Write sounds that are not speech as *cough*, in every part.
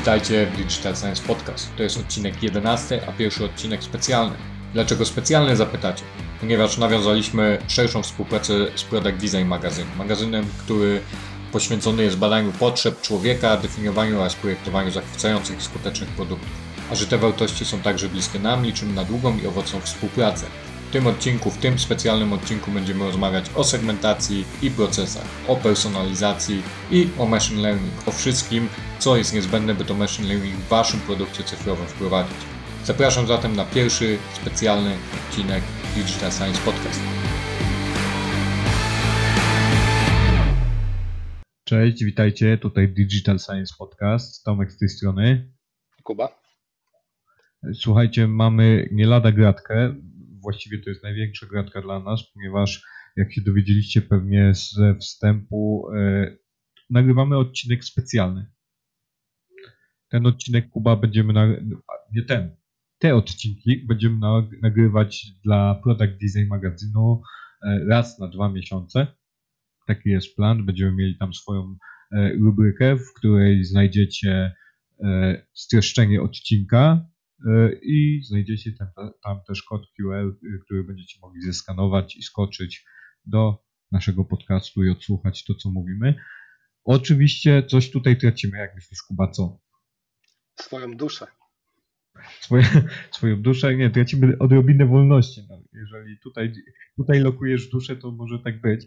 Witajcie w Digital Science Podcast. To jest odcinek 11, a pierwszy odcinek specjalny. Dlaczego specjalny zapytacie? Ponieważ nawiązaliśmy szerszą współpracę z Product Design Magazine. Magazynem, który poświęcony jest badaniu potrzeb człowieka, definiowaniu oraz projektowaniu zachwycających i skutecznych produktów. A że te wartości są także bliskie nam, liczymy na długą i owocną współpracę. W tym odcinku, w tym specjalnym odcinku będziemy rozmawiać o segmentacji i procesach, o personalizacji i o machine learning, o wszystkim, co jest niezbędne, by to machine learning w Waszym produkcie cyfrowym wprowadzić. Zapraszam zatem na pierwszy specjalny odcinek Digital Science Podcast. Cześć, witajcie, tutaj Digital Science Podcast, Tomek z tej strony. Kuba. Słuchajcie, mamy nie lada gratkę, właściwie to jest największa gratka dla nas, ponieważ jak się dowiedzieliście pewnie ze wstępu, e, nagrywamy odcinek specjalny. Ten odcinek Kuba będziemy, nie ten, te odcinki będziemy na, nagrywać dla Product Design magazynu e, raz na dwa miesiące. Taki jest plan. Będziemy mieli tam swoją e, rubrykę, w której znajdziecie streszczenie odcinka i znajdziecie tam, tam też kod QR, y, który będziecie mogli zeskanować i skoczyć do naszego podcastu i odsłuchać to, co mówimy. Oczywiście coś tutaj tracimy, jak myślisz, Kuba, co? Swoją duszę. Swoje, *laughs* swoją duszę? Nie, tracimy odrobinę wolności. No, jeżeli tutaj, tutaj lokujesz duszę, to może tak być.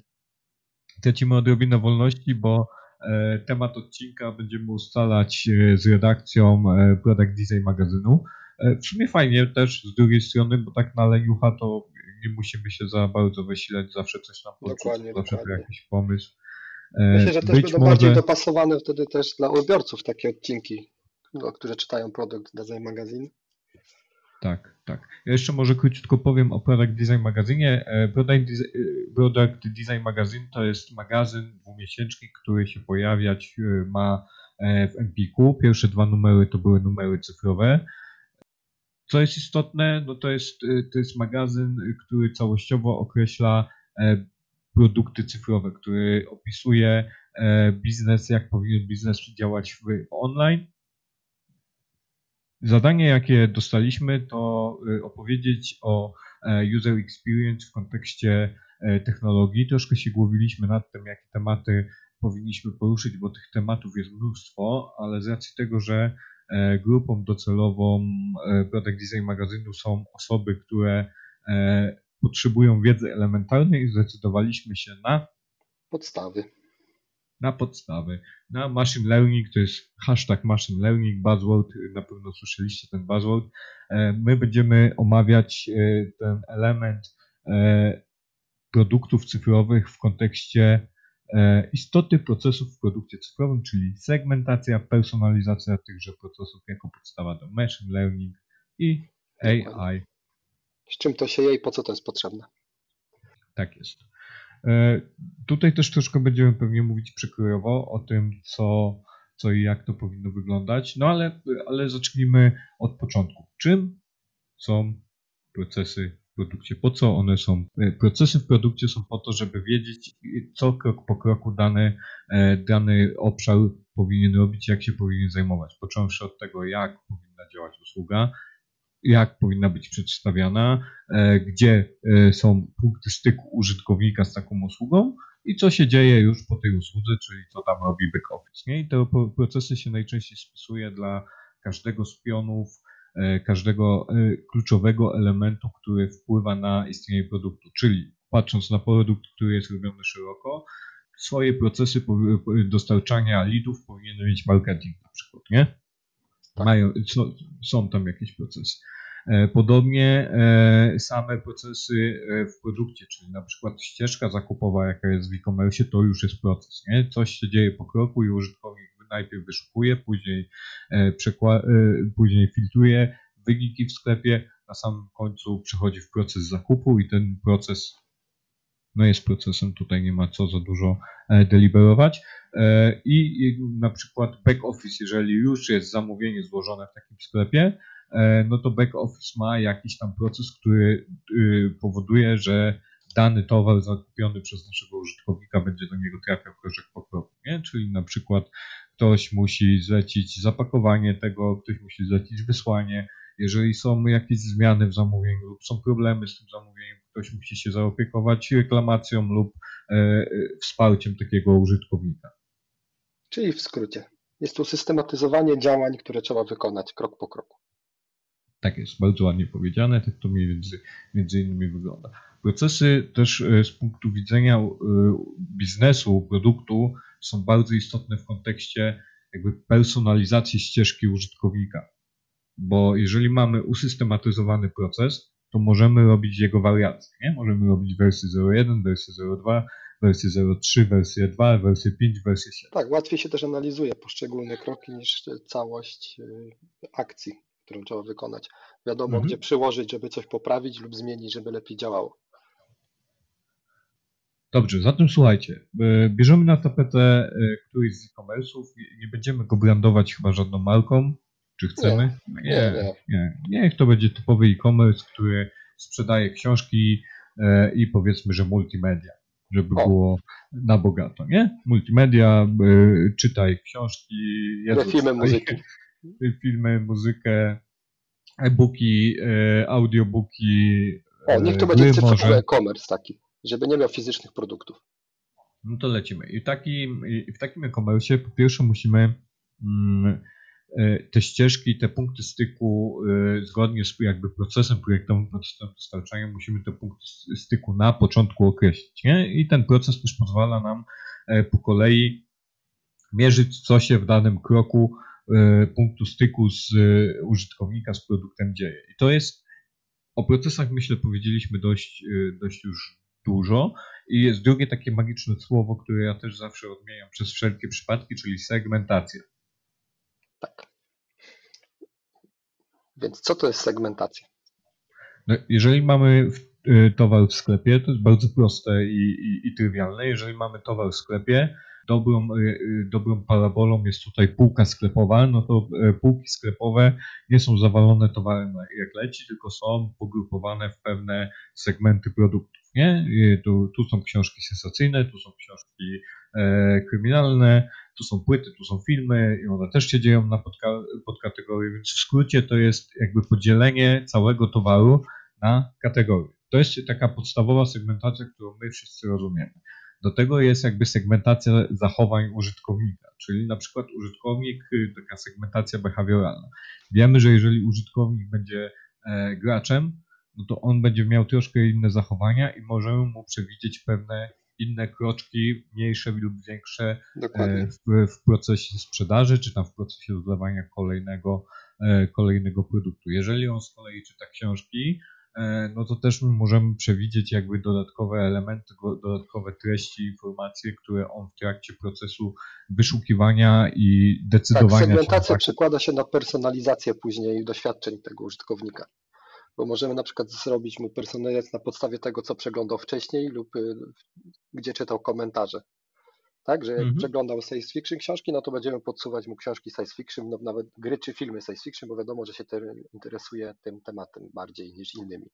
Tracimy odrobinę wolności, bo e, temat odcinka będziemy ustalać e, z redakcją e, Product Design magazynu. E, w sumie fajnie też z drugiej strony, bo tak na leniucha to nie musimy się za bardzo wysilać, zawsze coś nam podrzuca, Dokładnie, zawsze dokładnie. jakiś pomysł. E, Myślę, że też być będą może- bardziej dopasowane wtedy też dla odbiorców takie odcinki, no, którzy czytają Product Design Magazine. Tak, tak. Ja jeszcze może króciutko powiem o Product Design magazynie. E, Product, Desi- Product Design Magazine to jest magazyn dwumiesięczny, który się pojawiać ma w Empiku. Pierwsze dwa numery to były numery cyfrowe. Co jest istotne, no to jest, e, to jest magazyn, e, który całościowo określa e, produkty cyfrowe, który opisuje e, biznes, jak powinien biznes działać w online Zadanie, jakie dostaliśmy, to y, opowiedzieć o e, user experience w kontekście technologii. Troszkę się głowiliśmy nad tym, jakie tematy powinniśmy poruszyć, bo tych tematów jest mnóstwo, ale z racji tego, że grupą docelową e, Product Design magazynu są osoby, które e, potrzebują wiedzy elementarnej, zdecydowaliśmy się na Podstawy. na podstawy. Na machine learning to jest hashtag machine learning, buzzword, na pewno słyszeliście ten buzzword. E, My będziemy omawiać e, ten element e, produktów cyfrowych w kontekście e, istoty procesów w produkcie cyfrowym, czyli segmentacja, personalizacja tychże procesów jako podstawa do machine learning i AI. Z czym to się je i po co to jest potrzebne? Tak jest. E, Tutaj też troszkę będziemy pewnie mówić przekrojowo o tym, co, co i jak to powinno wyglądać, no ale, ale zacznijmy od początku. Czym są procesy w produkcie? Po co one są? E, Procesy w produkcie są po to, żeby wiedzieć, co krok po kroku dany, e, dany obszar powinien robić, jak się powinien zajmować. Począwszy od tego, jak powinna działać usługa, jak powinna być przedstawiana, e, gdzie są punkty styku użytkownika z taką usługą i co się dzieje już po tej usłudze, czyli co tam robi back office. Nie? I te procesy się najczęściej spisuje dla każdego z pionów, każdego e, kluczowego elementu, który wpływa na istnienie produktu. Czyli patrząc na produkt, który jest robiony szeroko, swoje procesy dostarczania leadów powinien mieć marketing na przykład, nie? Tak. Mają, są, są tam jakieś procesy. E, Podobnie e, same procesy e, w produkcie, czyli na przykład ścieżka zakupowa, jaka jest w e-commerce, to już jest proces. Nie? Coś się dzieje po kroku i użytkownik najpierw wyszukuje, później, e, przekła- e, później filtruje wyniki w sklepie, na samym końcu przechodzi w proces zakupu i ten proces no jest procesem, tutaj nie ma co za dużo e, deliberować. I na przykład back office, jeżeli już jest zamówienie złożone w takim sklepie, no to back office ma jakiś tam proces, który y, powoduje, że dany towar zakupiony przez naszego użytkownika będzie do niego trafiał kroczek po kroku? Czyli na przykład ktoś musi zlecić zapakowanie tego, ktoś musi zlecić wysłanie. Jeżeli są jakieś zmiany w zamówieniu lub są problemy z tym zamówieniem, ktoś musi się zaopiekować reklamacją lub e, wsparciem takiego użytkownika. Czyli w skrócie, jest to systematyzowanie działań, które trzeba wykonać krok po kroku. Tak jest, bardzo ładnie powiedziane, tak to więcej między innymi wygląda. Procesy też e, z punktu widzenia e, biznesu, produktu są bardzo istotne w kontekście jakby personalizacji ścieżki użytkownika. Bo jeżeli mamy usystematyzowany proces, to możemy robić jego wariacje. Nie? Możemy robić wersję 01, wersję 02, wersję 03, wersję 2, wersję 5, wersję 7. Tak, łatwiej się też analizuje poszczególne kroki niż całość y, akcji, którą trzeba wykonać. Wiadomo, Mhm. gdzie przyłożyć, żeby coś poprawić lub zmienić, żeby lepiej działało. Dobrze, zatem słuchajcie, e, bierzemy na tapetę e, któryś z e-commerce'ów, nie- będziemy go brandować chyba żadną marką, czy chcemy? Nie, nie. nie. Niech to będzie typowy e-commerce, który sprzedaje książki e, i powiedzmy, że multimedia, żeby O. było na bogato, nie? Multimedia, czytaj książki, Jezus, filmy, muzyki. *laughs* filmy, muzykę, e-booki, audiobooki. O, niech to będzie cyfrowy e-commerce taki, żeby nie miał fizycznych produktów. No to lecimy. I, takim, i w takim e-commerce po pierwsze musimy mm, e, te ścieżki, te punkty styku e, zgodnie z jakby procesem projektowym, procesem dostarczania, musimy te punkty styku na początku określić. Nie? I ten proces też pozwala nam e, po kolei mierzyć, co się w danym kroku punktu styku z użytkownika z produktem dzieje. I to jest o procesach myślę powiedzieliśmy dość, dość już dużo. I jest drugie takie magiczne słowo, które ja też zawsze odmieniam przez wszelkie przypadki, czyli segmentacja. Tak. Więc co to jest segmentacja? No, jeżeli mamy y, towar w sklepie, to jest bardzo proste i, i, i trywialne. Jeżeli mamy towar w sklepie, dobrą, y, y, dobrą parabolą jest tutaj półka sklepowa, no to półki sklepowe nie są zawalone towarem jak leci, tylko są pogrupowane w pewne segmenty produktów. Nie? Tu, tu są książki sensacyjne, tu są książki e, kryminalne, tu są płyty, tu są filmy i one też się dzieją na podka więc w skrócie to jest jakby podzielenie całego towaru na kategorie. To jest taka podstawowa segmentacja, którą my wszyscy rozumiemy. Do tego jest jakby segmentacja zachowań użytkownika, czyli na przykład użytkownik, y, taka segmentacja behawioralna. Wiemy, że jeżeli użytkownik będzie e, graczem, no to on będzie miał troszkę inne zachowania i możemy mu przewidzieć pewne inne kroczki, mniejsze lub większe e, w, w procesie sprzedaży, czy tam w procesie dodawania kolejnego, e, kolejnego produktu. Jeżeli on z kolei czyta książki, e, no to też my możemy przewidzieć jakby dodatkowe elementy, dodatkowe treści, informacje, które on w trakcie procesu wyszukiwania i Tak, decydowania na segmentacja tak- przekłada się na personalizację później doświadczeń tego użytkownika. Bo możemy na przykład zrobić mu personalizację na podstawie tego, co przeglądał wcześniej lub y, gdzie czytał komentarze. Tak, że jak Mhm. przeglądał science fiction książki, no to będziemy podsuwać mu książki science fiction, no nawet gry czy filmy science fiction, bo wiadomo, że się te, interesuje tym tematem bardziej niż innymi.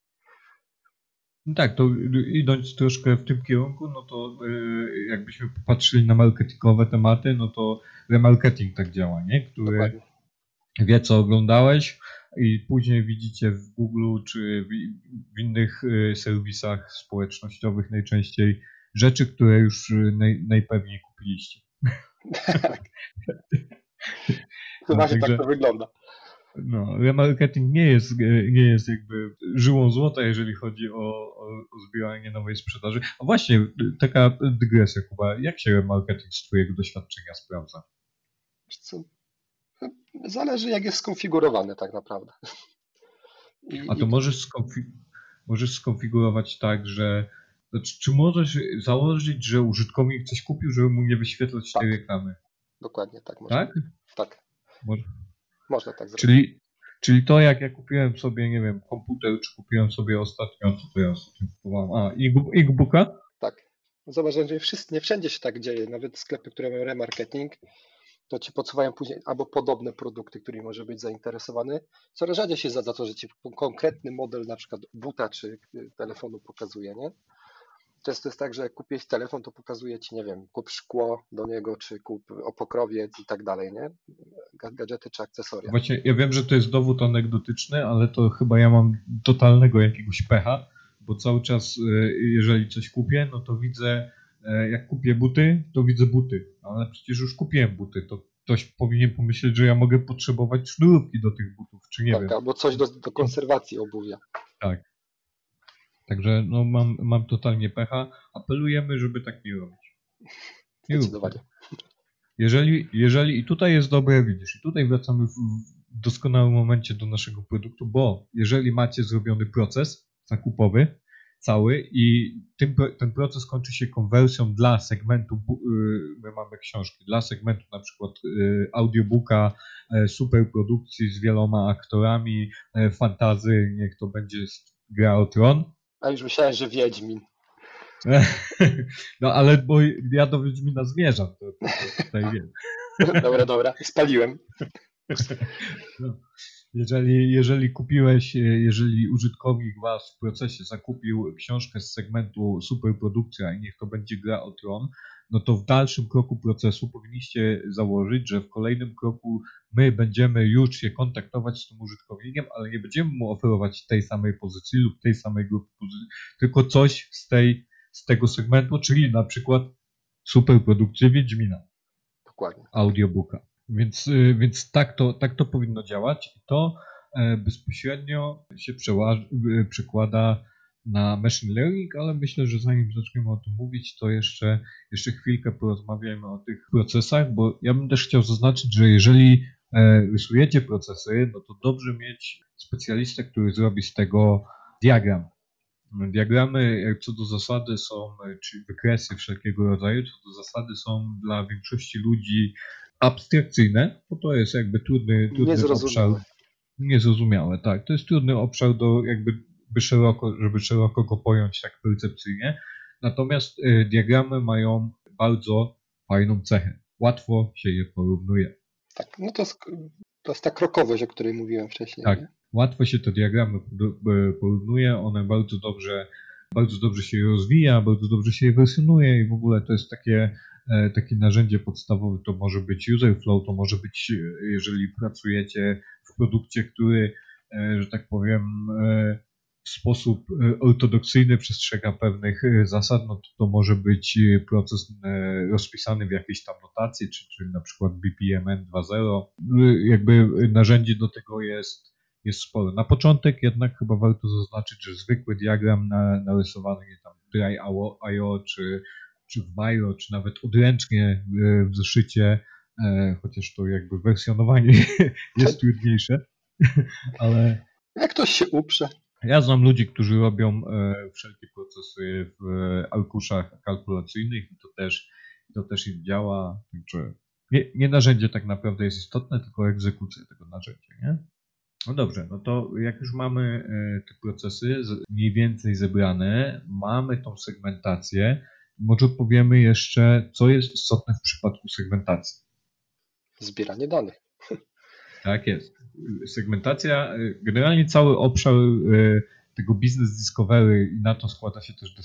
No Tak, to idąc troszkę w tym kierunku, no to y, jakbyśmy popatrzyli na marketingowe tematy, no to remarketing tak działa, nie? Który Dokładnie. wie, co oglądałeś i później widzicie w Google czy w, innych y, serwisach społecznościowych najczęściej rzeczy, które już y, naj, najpewniej kupiliście. Chyba, że także- tak to wygląda. No, remarketing nie jest, y, nie jest jakby żyłą złota, jeżeli chodzi o, o, o zbieranie nowej sprzedaży. A właśnie, taka dygresja, Kuba, jak się remarketing z Twojego doświadczenia sprawdza? Co, Zależy, jak jest skonfigurowany tak naprawdę. I, A to i- możesz, możesz skonfigurować tak, że. Znaczy, czy możesz założyć, że użytkownik coś kupił, żeby mu nie wyświetlać tej Tak. reklamy? Dokładnie tak można. Tak? Tak. Może- Można tak zrobić. Czyli, czyli to, jak ja kupiłem sobie, nie wiem, komputer, czy kupiłem sobie ostatnio, co to ja ostatnio kupowałem? A, e-book- e-booka? Tak. Zobacz, że wszyscy, nie wszędzie się tak dzieje. Nawet sklepy, które mają remarketing, to ci podsuwają później albo podobne produkty, którymi może być zainteresowany. Coraz rzadziej się zdarza to, że ci konkretny model na przykład buta czy y, telefonu pokazuje, nie? Często jest tak, że jak kupiłeś telefon, to pokazuje ci, nie wiem, kup szkło do niego, czy kup opokrowiec i tak dalej, nie? Ga- Gadżety czy akcesoria. Właśnie ja wiem, że to jest dowód anegdotyczny, ale to chyba ja mam totalnego jakiegoś pecha, bo cały czas, e, jeżeli coś kupię, no to widzę, jak kupię buty, to widzę buty, ale przecież już kupiłem buty, to ktoś powinien pomyśleć, że ja mogę potrzebować sznurówki do tych butów, czy nie tak, wiem. albo coś do, do konserwacji obuwia. Także no, mam, mam totalnie pecha. Apelujemy, żeby tak nie robić. Nie róbmy. Zdecydowanie. Jeżeli, jeżeli, i tutaj jest dobre, widzisz, i tutaj wracamy w, w doskonałym momencie do naszego produktu, bo jeżeli macie zrobiony proces zakupowy, cały i pro- ten proces kończy się konwersją dla segmentu, y, my mamy książki, dla segmentu na przykład y, audiobooka, e, superprodukcji z wieloma aktorami, e, fantazy, niech to będzie gra o tron, A już myślałem, że Wiedźmin. *laughs* no ale bo ja do Wiedźmina zmierzam, to, to, to tutaj *laughs* wiem. Dobra, dobra, spaliłem. *laughs* Jeżeli, jeżeli kupiłeś, e, jeżeli użytkownik Was w procesie zakupił książkę z segmentu superprodukcja i niech to będzie gra o tron, no to w dalszym kroku procesu powinniście założyć, że w kolejnym kroku my będziemy już się kontaktować z tym użytkownikiem, ale nie będziemy mu oferować tej samej pozycji lub tej samej grupy pozycji, tylko coś z, tej, z tego segmentu, czyli na przykład superprodukcję Wiedźmina Dokładnie. audiobooka. Więc, y, więc tak, to, tak to powinno działać i to e, bezpośrednio się y, przekłada na machine learning, ale myślę, że zanim zaczniemy o tym mówić, to jeszcze, jeszcze chwilkę porozmawiajmy o tych procesach, bo ja bym też chciał zaznaczyć, że jeżeli e, rysujecie procesy, no to dobrze mieć specjalistę, który zrobi z tego diagram. Diagramy jak co do zasady są, e, czy wykresy wszelkiego rodzaju, co do zasady są dla większości ludzi abstrakcyjne, bo to jest jakby trudny, trudny obszar. Niezrozumiałe. Niezrozumiałe, tak. To jest trudny obszar do jakby by szeroko, żeby szeroko go pojąć tak percepcyjnie. Natomiast y, diagramy mają bardzo fajną cechę. Łatwo się je porównuje. Tak, no to, to jest ta krokowość, o której mówiłem wcześniej. Tak. nie? Łatwo się te diagramy porównuje, one bardzo dobrze, bardzo dobrze się rozwija, bardzo dobrze się je wersjonuje i w ogóle to jest takie, e, takie narzędzie podstawowe, to może być user flow, to może być, e, jeżeli pracujecie w produkcie, który, e, że tak powiem, w sposób ortodoksyjny przestrzega pewnych zasad, no to to może być proces rozpisany w jakiejś tam notacji, czy, czy na przykład BPMN 2.0. E, Jakby narzędzi do tego jest jest sporo. Na początek jednak chyba warto zaznaczyć, że zwykły diagram na, narysowany nie tam w Dry.io czy, czy w Miro, czy nawet odręcznie e, w zeszycie, e, chociaż to jakby wersjonowanie *laughs* jest trudniejsze, *laughs* ale Jak ktoś się uprze, ja znam ludzi, którzy robią e, wszelkie procesy w arkuszach kalkulacyjnych i to też, to też im działa. Nie, nie narzędzie tak naprawdę jest istotne, tylko egzekucja tego narzędzia, nie? No dobrze, no to jak już mamy e, te procesy mniej więcej zebrane, mamy tą segmentację, może powiemy jeszcze, co jest istotne w przypadku segmentacji. zbieranie danych. *laughs* Tak jest. Segmentacja, y, generalnie cały obszar y, tego business discovery i na to składa się też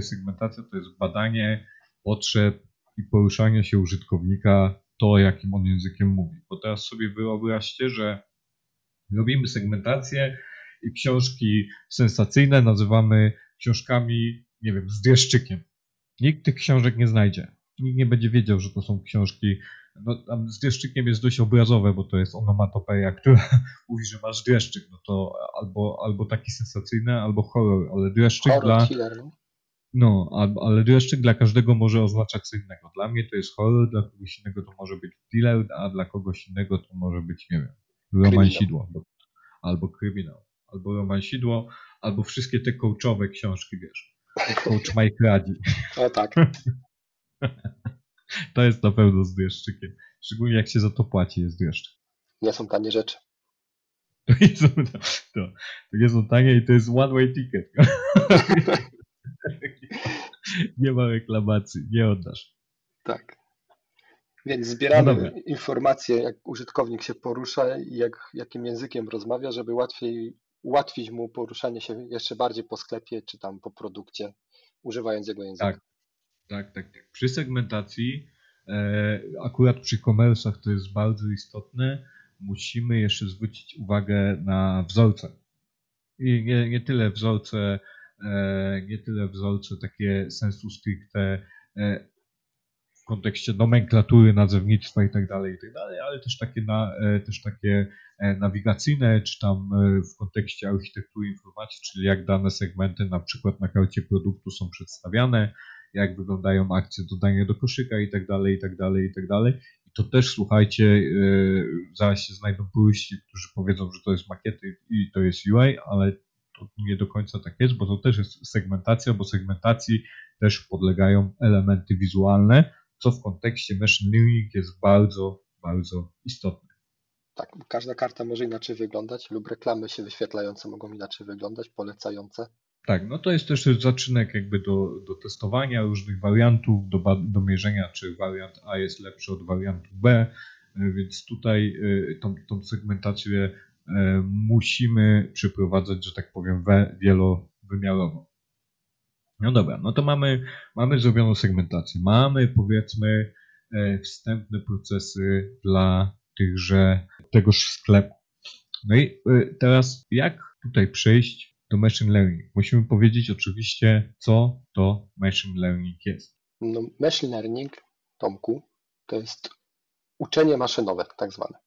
segmentacja, to jest badanie potrzeb i poruszanie się użytkownika, to jakim on językiem mówi. Bo teraz sobie wyobraźcie, że robimy segmentację i książki sensacyjne nazywamy książkami, nie wiem, z dreszczykiem. Nikt tych książek nie znajdzie. Nikt nie będzie wiedział, że to są książki no, tam z dreszczykiem jest dość obrazowe, bo to jest onomatopeja, która *laughs* mówi, że masz dreszczyk, no to albo, albo taki sensacyjny, albo horror, ale dreszczyk Horror, dla, thriller, no. no, ale dreszczyk dla każdego może oznaczać co innego. Dla mnie to jest horror, dla kogoś innego to może być thriller, a dla kogoś innego to może być, nie wiem, romansidło, bo, albo kryminał, albo romansidło, albo wszystkie te coachowe książki, wiesz. Coach Mike radzi. *laughs* O tak. *laughs* To jest na pewno z dreszczykiem. Szczególnie jak się za to płaci, jest dreszczyk. Nie są tanie rzeczy. To nie są, to, to nie są tanie i to jest one way ticket. *laughs* nie ma reklamacji, nie oddasz. Tak. Więc No zbieramy dobra. informacje, jak użytkownik się porusza i jak, jakim językiem rozmawia, żeby łatwiej ułatwić mu poruszanie się jeszcze bardziej po sklepie czy tam po produkcie używając jego języka. Tak. Tak, tak, tak. Przy segmentacji, e, akurat przy komersach to jest bardzo istotne, musimy jeszcze zwrócić uwagę na wzorce. I nie, nie tyle wzorce, e, nie tyle wzorce takie sensu stricte e, w kontekście nomenklatury, nazewnictwa i tak dalej, i tak dalej, ale też takie, na, e, też takie e, nawigacyjne, czy tam e, w kontekście architektury informacji, czyli jak dane segmenty na przykład na karcie produktu są przedstawiane, jak wyglądają akcje dodania do koszyka i tak dalej, i tak dalej, i tak dalej. I to też słuchajcie, zaraz się znajdą puryści, którzy powiedzą, że to jest makiety i to jest UI, ale to nie do końca tak jest, bo to też jest segmentacja, bo segmentacji też podlegają elementy wizualne, co w kontekście machine learning jest bardzo, bardzo istotne. Tak, każda karta może inaczej wyglądać, lub reklamy się wyświetlające mogą inaczej wyglądać, polecające. Tak, no to jest też zaczynek jakby do, do testowania różnych wariantów, do, do mierzenia, czy wariant A jest lepszy od wariantu B, y, więc tutaj y, tą, tą segmentację y, musimy przeprowadzać, że tak powiem, wielowymiarowo. No dobra, no to mamy, mamy zrobioną segmentację. Mamy powiedzmy e, wstępne procesy dla tychże, tegoż sklepu. No i y, teraz jak tutaj przejść do machine learning? Musimy powiedzieć oczywiście, co to machine learning jest. No, machine learning, Tomku, to jest uczenie maszynowe, tak zwane,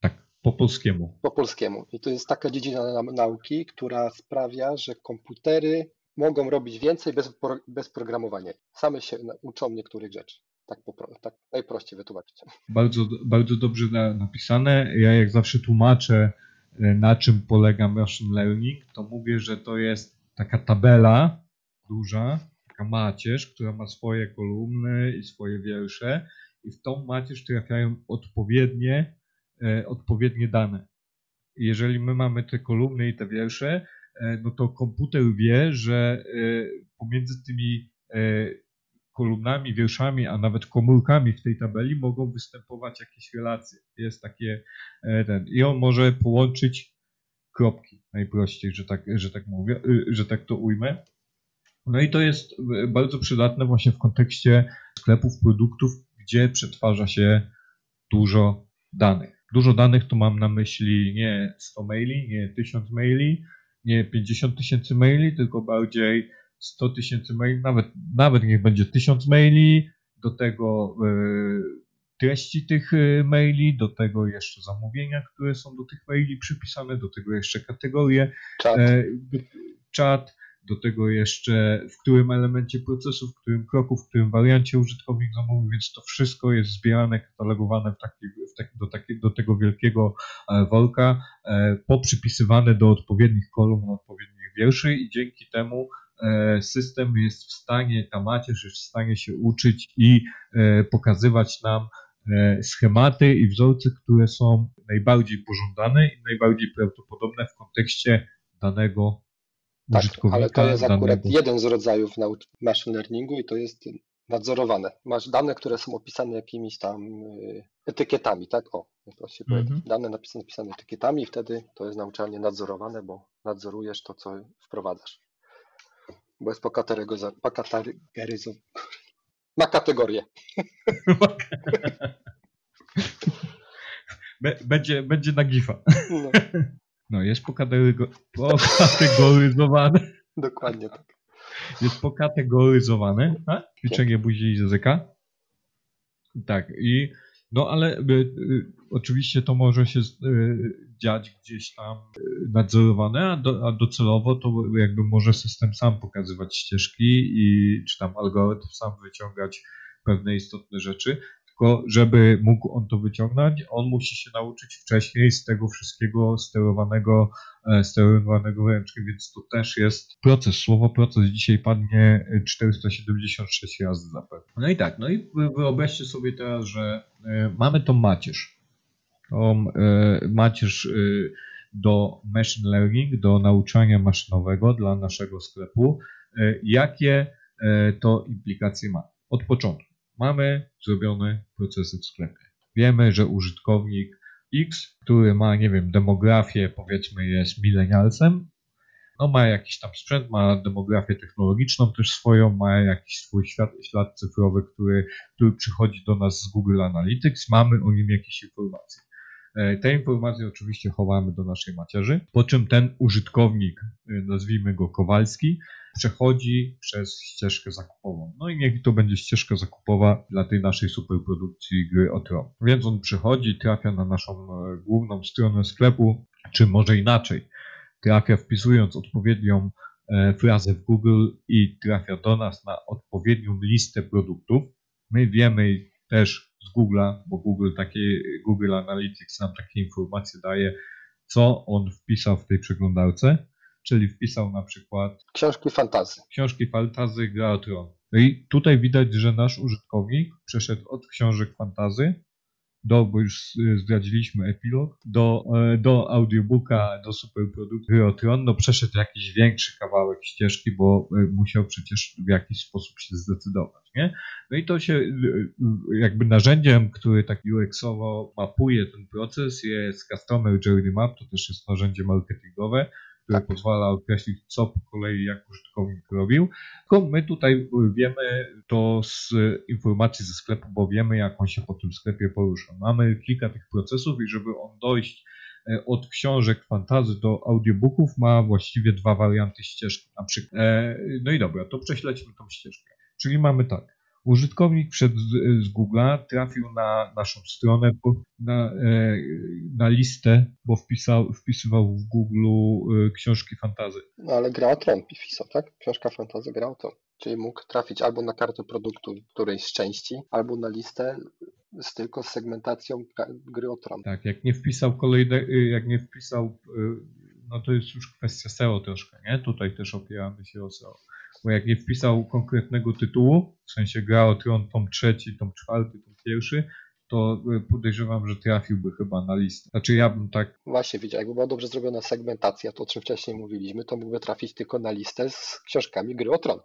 Tak, po polskiemu. po polskiemu. I to jest taka dziedzina na- nauki, która sprawia, że komputery mogą robić więcej bez, bez programowania. Same się uczą niektórych rzeczy. Tak, po, tak najprościej wytłumaczyć. Bardzo, bardzo dobrze na, napisane. Ja jak zawsze tłumaczę, e, na czym polega machine learning, to mówię, że to jest taka tabela duża, taka macierz, która ma swoje kolumny i swoje wiersze i w tą macierz trafiają odpowiednie, e, odpowiednie dane. I Jeżeli my mamy te kolumny i te wiersze, no to komputer wie, że e, pomiędzy tymi e, kolumnami, wierszami, a nawet komórkami w tej tabeli mogą występować jakieś relacje. Jest takie e, ten. I on może połączyć kropki najprościej, że tak, że tak mówię, y, że tak to ujmę. No i to jest bardzo przydatne właśnie w kontekście sklepów, produktów, gdzie przetwarza się dużo danych. Dużo danych to mam na myśli nie 100 maili, nie 1000 maili, nie 50 tysięcy maili, tylko bardziej 100 tysięcy maili, nawet, nawet niech będzie 1000 maili, do tego y, treści tych y, maili, do tego jeszcze zamówienia, które są do tych maili przypisane, do tego jeszcze kategorie, Czat, e, czat, do tego jeszcze w którym elemencie procesu, w którym kroku, w którym wariancie użytkownik zamówił, więc to wszystko jest zbierane, katalogowane w taki, w taki, do, taki, do tego wielkiego e, worka, e, poprzypisywane do odpowiednich kolumn, odpowiednich wierszy i dzięki temu e, system jest w stanie, ta macierz jest w stanie się uczyć i pokazywać nam schematy i wzorce, które są najbardziej pożądane i najbardziej prawdopodobne w kontekście danego tak, ale to jest akurat danego... jeden z rodzajów machine learningu i to jest nadzorowane. Masz dane, które są opisane jakimiś tam y, etykietami, tak? O, najprościej Mhm. powiedzieć. Dane napisane, napisane etykietami i wtedy to jest nauczanie nadzorowane, bo nadzorujesz to, co wprowadzasz. Bo jest pokategoryzowane. Pokategoryzo... Ma kategorię. *laughs* Będzie, będzie na gifa. No, *laughs* No, jest pokategorygo- pokategoryzowane. dokładnie tak. Jest pokategoryzowane. A? Ćwiczenie buzi i języka. Tak, i no ale y, y, oczywiście to może się y, dziać gdzieś tam y, nadzorowane, a, do, a docelowo to jakby może system sam pokazywać ścieżki i czy tam algorytm sam wyciągać pewne istotne rzeczy. Tylko żeby mógł on to wyciągnąć, on musi się nauczyć wcześniej z tego wszystkiego sterowanego, e, sterowanego ręcznie, więc to też jest proces. Słowo proces dzisiaj padnie e, 476 razy zapewne. No i tak, no i wy- wyobraźcie sobie teraz, że e, mamy tą macierz. Tą e, macierz e, do machine learning, do nauczania maszynowego dla naszego sklepu. E, Jakie e, to implikacje ma? Od początku. Mamy zrobione procesy w sklepie. Wiemy, że użytkownik X, który ma, nie wiem, demografię, powiedzmy, jest milenialsem, no ma jakiś tam sprzęt, ma demografię technologiczną też swoją, ma jakiś swój ślad, ślad cyfrowy, który, który przychodzi do nas z Google Analytics, mamy o nim jakieś informacje. E, Te informacje oczywiście chowamy do naszej macierzy, po czym ten użytkownik, e, nazwijmy go Kowalski, przechodzi przez ścieżkę zakupową. No i niech to będzie ścieżka zakupowa dla tej naszej superprodukcji gry o tron. Więc on przychodzi, trafia na naszą e, główną stronę sklepu, czy może inaczej, trafia wpisując odpowiednią frazę w Google i trafia do nas na odpowiednią listę produktów. My wiemy też z Google'a, bo Google takie, Google Analytics nam takie informacje daje, co on wpisał w tej przeglądarce, czyli wpisał na przykład Książki fantazy. książki fantazy gra o tron. No i tutaj widać, że nasz użytkownik przeszedł od książek fantazy do, bo już y, zdradziliśmy epilog, do, e, do audiobooka, do superproduktu gry no przeszedł jakiś większy kawałek ścieżki, bo e, musiał przecież w jakiś sposób się zdecydować, nie? No i to się y, y, jakby narzędziem, który tak UX-owo mapuje ten proces jest Customer Journey Map, to też jest narzędzie marketingowe, które pozwala określić, co po kolei jak użytkownik robił. Tylko my tutaj wiemy to z informacji ze sklepu, bo wiemy, jak on się po tym sklepie porusza. Mamy kilka tych procesów i żeby on dojść e, od książek fantazy do audiobooków ma właściwie dwa warianty ścieżki. Na przykład. E, no i dobra, to prześledźmy tą ścieżkę. Czyli mamy tak. Użytkownik wszedł z, Google'a, trafił na naszą stronę, na, e, na listę, bo wpisał, wpisywał w Google e, książki fantazy. No ale gra o tron wpisał, tak? Książka fantazy gra o tron. Czyli mógł trafić albo na kartę produktu którejś z części, albo na listę z tylko z segmentacją gry o tron. Tak, jak nie wpisał kolejne, y, jak nie wpisał, no to jest już kwestia SEO troszkę, nie? Tutaj też opieramy się o SEO. Bo jak nie wpisał konkretnego tytułu, w sensie gra o tron tom trzeci, tom czwarty, tom pierwszy, to y, podejrzewam, że trafiłby chyba na listę. Znaczy ja bym tak, Właśnie widział, jakby była dobrze zrobiona segmentacja, to o czym wcześniej mówiliśmy, to mógłby trafić tylko na listę z książkami gry o tron.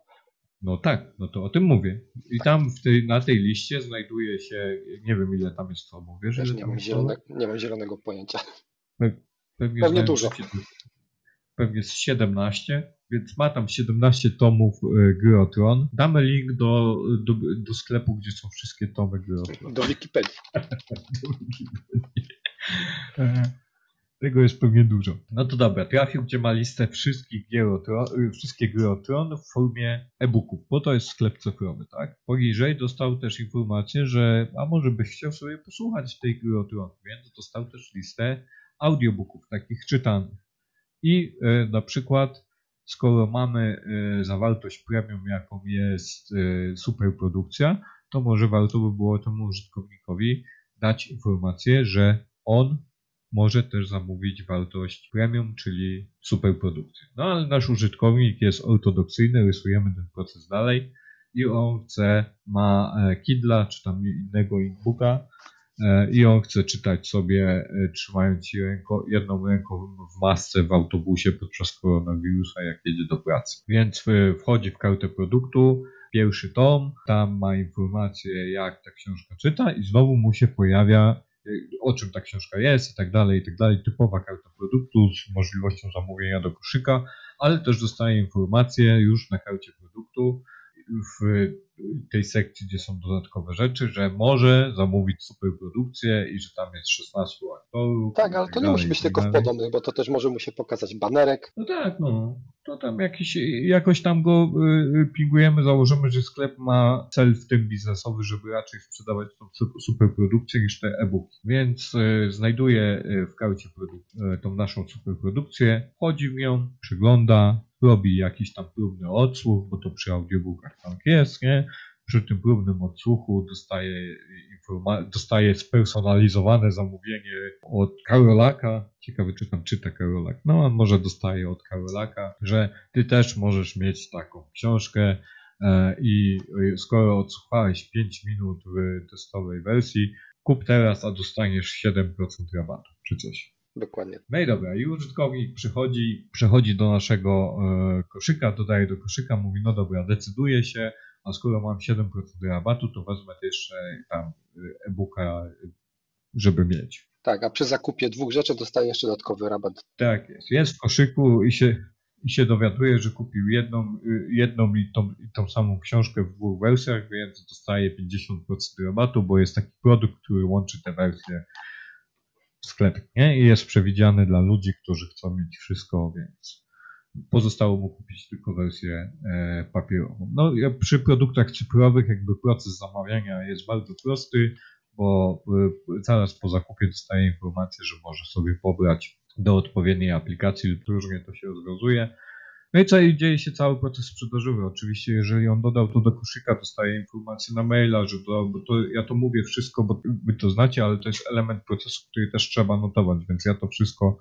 no tak, no to o tym mówię. I tam w tej, na tej liście znajduje się, nie wiem ile tam jest tomów, wiesz ile nie tam mam, zielone, nie mam zielonego pojęcia. Pewnie, Pewnie dużo. się Pewnie z 17, więc ma tam 17 tomów y, gry o Tron. Damy link do, do, do sklepu, gdzie są wszystkie tomy gry o Tron. Do Wikipedii. *laughs* E, Tego jest pewnie dużo. No to dobra, trafił, gdzie ma listę wszystkich gier o Tron, y, wszystkie gry o Tron w formie e-booków, bo to jest sklep cyfrowy, tak? Poniżej dostał też informację, że a może byś chciał sobie posłuchać tej gry o Tron, więc dostał też listę audiobooków, takich czytanych. I e, na przykład, skoro mamy e, zawartość premium, jaką jest e, superprodukcja, to może warto by było temu użytkownikowi dać informację, że on może też zamówić wartość premium, czyli superprodukcję. No ale nasz użytkownik jest ortodoksyjny, rysujemy ten proces dalej i on chce, ma Kindla czy tam innego e-booka i on chce czytać sobie e, trzymając ręko, jedną ręką w masce w autobusie podczas koronawirusa, jak jedzie do pracy. Więc e, wchodzi w kartę produktu, pierwszy tom, tam ma informację, jak ta książka czyta, i znowu mu się pojawia, o czym ta książka jest, i tak dalej, i tak dalej. Typowa karta produktu z możliwością zamówienia do koszyka, ale też dostaje informację już na karcie produktu w tej sekcji, gdzie są dodatkowe rzeczy, że może zamówić superprodukcję i że tam jest 16 aktorów. Tak, ale tak to nie dalej, musi być tak tylko w podobnych, bo to też może mu się pokazać banerek. No tak, no. To tam jakiś, jakoś tam go y, y, pingujemy, założymy, że sklep ma cel w tym biznesowy, żeby raczej sprzedawać tą su- superprodukcję niż te e-booki. Więc y, znajduje w y, tą naszą superprodukcję, wchodzi w nią, przygląda, robi jakiś tam próbny odsłuch, bo to przy audiobookach tak jest, nie? Przy tym próbnym odsłuchu dostaje, informa- dostaje spersonalizowane zamówienie od Karolaka. Ciekawy, czy tam czyta Karolak. No, a może dostaje od Karolaka, że ty też możesz mieć taką książkę e, i e, skoro odsłuchałeś 5 minut w testowej wersji, kup teraz, a dostaniesz 7% rabatu, czy coś. Dokładnie. No i dobra, i użytkownik przychodzi, przychodzi do naszego e, koszyka, dodaje do koszyka, mówi, no dobra, decyduje się, a skoro mam 7% rabatu, to wezmę też e, tam e, e-booka, żeby mieć. Tak, a przy zakupie dwóch rzeczy dostaje jeszcze dodatkowy rabat. Tak jest. Jest w koszyku i się, i się dowiaduje, że kupił jedną, jedną i, tą, i tą samą książkę w dwóch wersjach, więc dostaje 50% rabatu, bo jest taki produkt, który łączy te wersje sklepie nie? i jest przewidziany dla ludzi, którzy chcą mieć wszystko, więc pozostało mu kupić tylko wersję e, papierową. No, przy produktach cyfrowych jakby proces zamawiania jest bardzo prosty, bo y, zaraz po zakupie dostaje informację, że może sobie pobrać do odpowiedniej aplikacji lub różnie to się rozwiązuje. No i co i dzieje się cały proces sprzedażowy. Oczywiście, jeżeli on dodał to do koszyka, dostaje informację na maila, że dodał, bo to ja to mówię wszystko, bo wy to znacie, ale to jest element procesu, który też trzeba notować, więc ja to wszystko,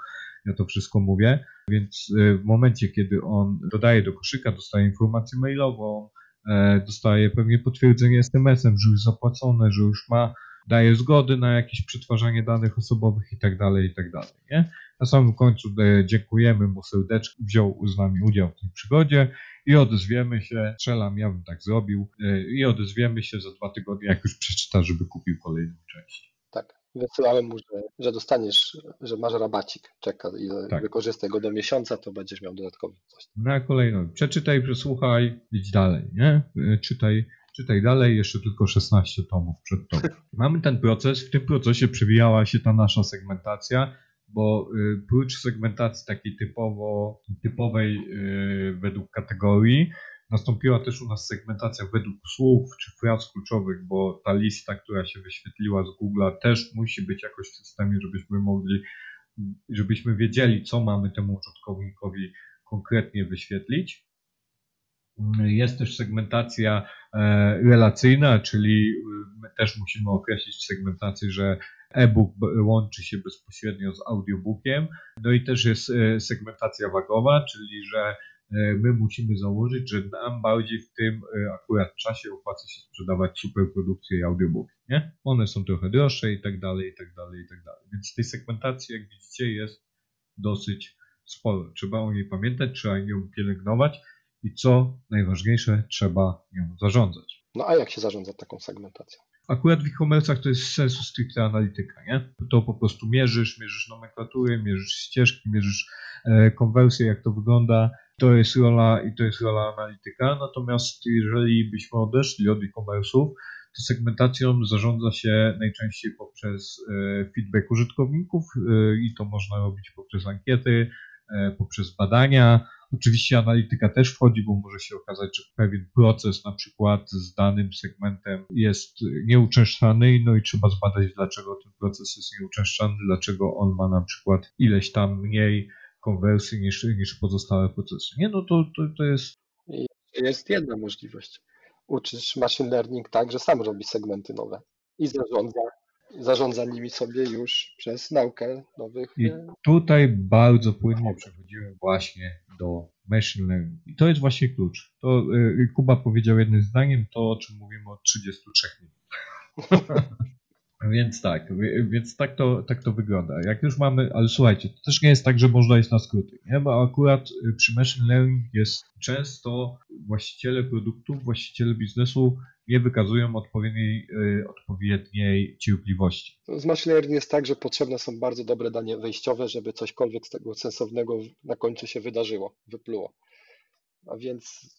ja to wszystko mówię. Więc y, w momencie, kiedy on dodaje do koszyka, dostaje informację mailową, e, dostaje pewnie potwierdzenie SMS-em, że już zapłacone, że już ma daje zgody na jakieś przetwarzanie danych osobowych i tak dalej, i tak dalej, nie? Na samym końcu e, dziękujemy mu serdecznie, wziął z nami udział w tej przygodzie i odezwiemy się, strzelam, ja bym tak zrobił, e, i odezwiemy się za dwa tygodnie, jak już przeczyta, żeby kupił kolejną część. Tak. Wysyłałem mu, że, że dostaniesz, że masz rabacik, czeka i Tak. wykorzystaj go do miesiąca, to będziesz miał dodatkowy coś. Na kolejną. Przeczytaj, przesłuchaj, idź dalej, nie? E, Czytaj, czytaj dalej, jeszcze tylko 16 tomów przed tobą. *laughs* Mamy ten proces, w tym procesie przewijała się ta nasza segmentacja, bo y, prócz segmentacji takiej typowo, typowej y, według kategorii, nastąpiła też u nas segmentacja według słów czy fraz kluczowych, bo ta lista, która się wyświetliła z Google'a też musi być jakoś w systemie, żebyśmy mogli, żebyśmy wiedzieli, co mamy temu użytkownikowi konkretnie wyświetlić. Jest też segmentacja e, relacyjna, czyli my też musimy określić w segmentacji, że e-book łączy się bezpośrednio z audiobookiem. No i też jest e, segmentacja wagowa, czyli że e, my musimy założyć, że nam bardziej w tym e, akurat czasie opłaca się sprzedawać superprodukcje i audiobooki, nie? One są trochę droższe i tak dalej, i tak dalej, i tak dalej. Więc tej segmentacji, jak widzicie, jest dosyć sporo. Trzeba o niej pamiętać, trzeba ją pielęgnować i co najważniejsze, trzeba nią zarządzać. No a jak się zarządza taką segmentacją? Akurat w e-commerce'ach to jest sensu stricte analityka, nie? To po prostu mierzysz, mierzysz nomenklatury, mierzysz ścieżki, mierzysz e, konwersję, jak to wygląda. To jest rola i to jest rola analityka. Natomiast jeżeli byśmy odeszli od e-commerce'ów, to segmentacją zarządza się najczęściej poprzez e, feedback użytkowników e, i to można robić poprzez ankiety, poprzez badania. Oczywiście analityka też wchodzi, bo może się okazać, że pewien proces na przykład z danym segmentem jest nieuczęszczany, no i trzeba zbadać, dlaczego ten proces jest nieuczęszczany, dlaczego on ma na przykład ileś tam mniej konwersji niż, niż pozostałe procesy. Nie, no to, to, to jest Jest jedna możliwość. Uczysz machine learning tak, że sam robi segmenty nowe i zarządza, zarządza nimi sobie już przez naukę nowych. I e, tutaj bardzo płynnie przechodziłem właśnie do machine learning. I to jest właśnie klucz. To y, Kuba powiedział jednym zdaniem to, o czym mówimy od 33 minut. *laughs* Więc tak, więc tak to, tak to wygląda. Jak już mamy, ale słuchajcie, to też nie jest tak, że można iść na skróty, nie? bo akurat y, przy machine learning jest często właściciele produktów, właściciele biznesu nie wykazują odpowiedniej, y, odpowiedniej cierpliwości. Z machine learning jest tak, że potrzebne są bardzo dobre dane wejściowe, żeby cośkolwiek z tego sensownego na końcu się wydarzyło, wypluło. A więc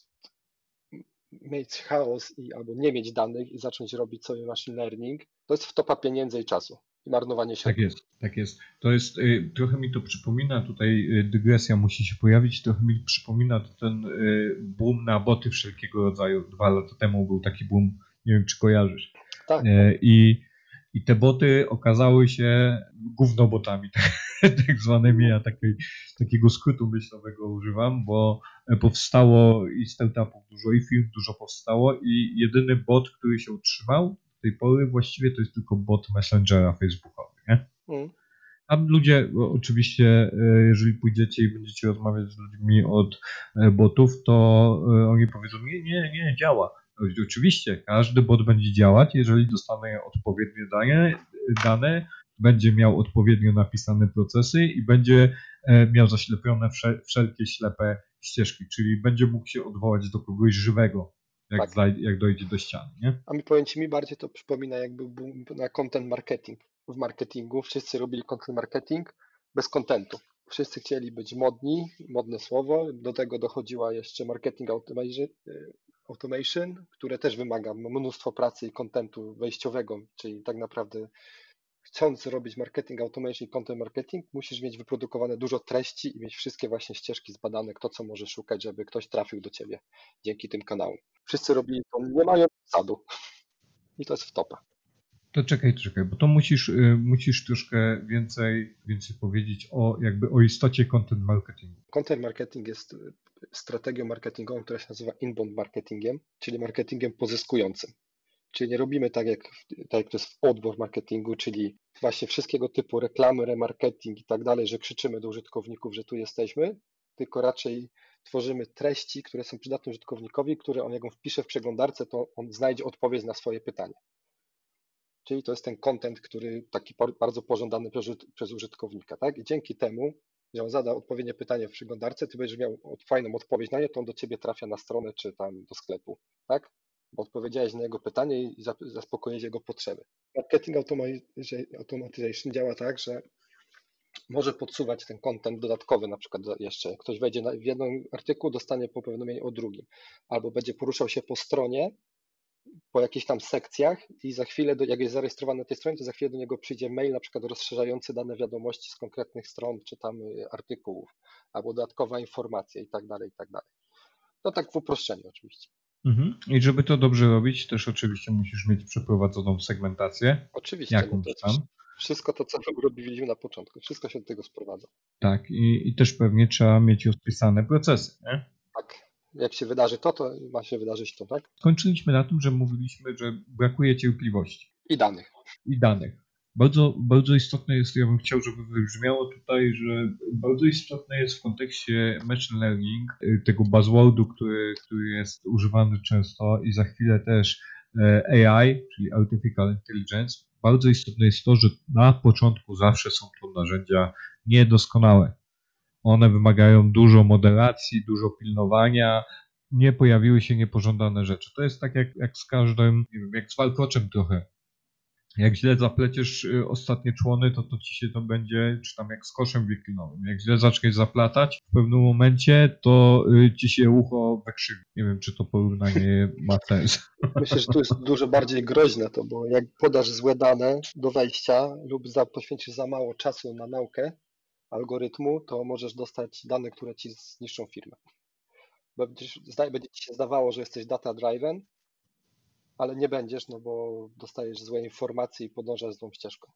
mieć chaos i albo nie mieć danych i zacząć robić sobie machine learning, to jest wtopa pieniędzy i czasu i marnowanie Tak środków. jest, tak jest. To jest, y, trochę mi to przypomina, tutaj y, dygresja musi się pojawić, trochę mi przypomina to ten y, boom na boty wszelkiego rodzaju. Dwa lata temu był taki boom, nie wiem czy kojarzysz. Tak, E, I, i te boty okazały się gównobotami, *laughs* tak zwanymi, ja takiej, takiego skrótu myślowego używam, bo powstało i startupów dużo, i firm dużo powstało i jedyny bot, który się utrzymał tej pory właściwie to jest tylko bot Messengera Facebookowy, nie? Mm. Tam ludzie, oczywiście, e, jeżeli pójdziecie i będziecie rozmawiać z ludźmi od e, botów, to e, oni powiedzą, nie, nie, nie, działa. Oczywiście, każdy bot będzie działać, jeżeli dostanie odpowiednie dane, dane będzie miał odpowiednio napisane procesy i będzie miał zaślepione wsze- wszelkie ślepe ścieżki, czyli będzie mógł się odwołać do kogoś żywego, jak, Tak. zaj- jak dojdzie do ściany. Nie? A mi powiem Ci, mi bardziej to przypomina jakby boom na content marketing. W marketingu wszyscy robili content marketing bez contentu. wszyscy chcieli być modni, modne słowo. Do tego dochodziła jeszcze marketing automation, y, automation, które też wymaga mnóstwo pracy i kontentu wejściowego, czyli tak naprawdę chcąc robić marketing automation i content marketing, musisz mieć wyprodukowane dużo treści i mieć wszystkie właśnie ścieżki zbadane, kto co może szukać, żeby ktoś trafił do ciebie dzięki tym kanałom. Wszyscy robili to nie mając sadu. I to jest wtopa. To czekaj, czekaj, bo to musisz, y, musisz troszkę więcej, więcej powiedzieć o jakby o istocie content marketingu. Content marketing jest y, strategią marketingową, która się nazywa inbound marketingiem, czyli marketingiem pozyskującym. Czyli nie robimy tak jak, tak jak to jest w outbound marketingu, czyli właśnie wszystkiego typu reklamy, remarketing i tak dalej, że krzyczymy do użytkowników, że tu jesteśmy, tylko raczej tworzymy treści, które są przydatne użytkownikowi, które on jak on wpisze w przeglądarce, to on znajdzie odpowiedź na swoje pytanie. Czyli to jest ten content, który taki bardzo pożądany przez użytkownika. Tak? I dzięki temu, że on zada odpowiednie pytanie w przeglądarce, ty będziesz miał fajną odpowiedź na nie, to on do ciebie trafia na stronę czy tam do sklepu. Tak? Bo odpowiedziałeś na jego pytanie i zaspokoiłeś jego potrzeby. Marketing Automation działa tak, że może podsuwać ten content dodatkowy, na przykład jeszcze. Ktoś wejdzie w jeden artykuł, dostanie powiadomienie o drugim, albo będzie poruszał się po stronie, po jakichś tam sekcjach i za chwilę, do, jak jest zarejestrowany na tej stronie, to za chwilę do niego przyjdzie mail na przykład rozszerzający dane wiadomości z konkretnych stron czy tam y, artykułów, albo dodatkowa informacja i tak dalej, i tak dalej. To tak w uproszczeniu oczywiście. Mhm. I żeby to dobrze robić, też oczywiście musisz mieć przeprowadzoną segmentację. Oczywiście. Jakąś no tam. Wszystko to, co robiliśmy na początku, wszystko się do tego sprowadza. Tak, i, i też pewnie trzeba mieć rozpisane procesy, nie? Tak. Jak się wydarzy to, to ma się wydarzyć to, tak? Skończyliśmy na tym, że mówiliśmy, że brakuje cierpliwości I danych. i danych. Bardzo, bardzo istotne jest, ja bym chciał, żeby wybrzmiało tutaj, że bardzo istotne jest w kontekście machine learning, y, tego buzzwordu, który, który jest używany często i za chwilę też e, AI, czyli Artificial Intelligence, bardzo istotne jest to, że na początku zawsze są to narzędzia niedoskonałe. One wymagają dużo moderacji, dużo pilnowania, nie pojawiły się niepożądane rzeczy. To jest tak jak, jak z każdym, nie wiem, jak z walkoczem trochę. Jak źle zapleciesz y, ostatnie człony, to to ci się to będzie, czy tam jak z koszem wiklinowym. Jak źle zaczniesz zaplatać w pewnym momencie, to y, ci się ucho wykrzywi. Nie wiem, czy to porównanie ma *laughs* sens. Myślę, że tu jest dużo bardziej groźne to, bo jak podasz złe dane do wejścia lub za, poświęcisz za mało czasu na naukę algorytmu, to możesz dostać dane, które ci zniszczą firmę. Bo będziesz, będzie ci się zdawało, że jesteś data driven, ale nie będziesz, no bo dostajesz złe informacje i podążasz złą ścieżką.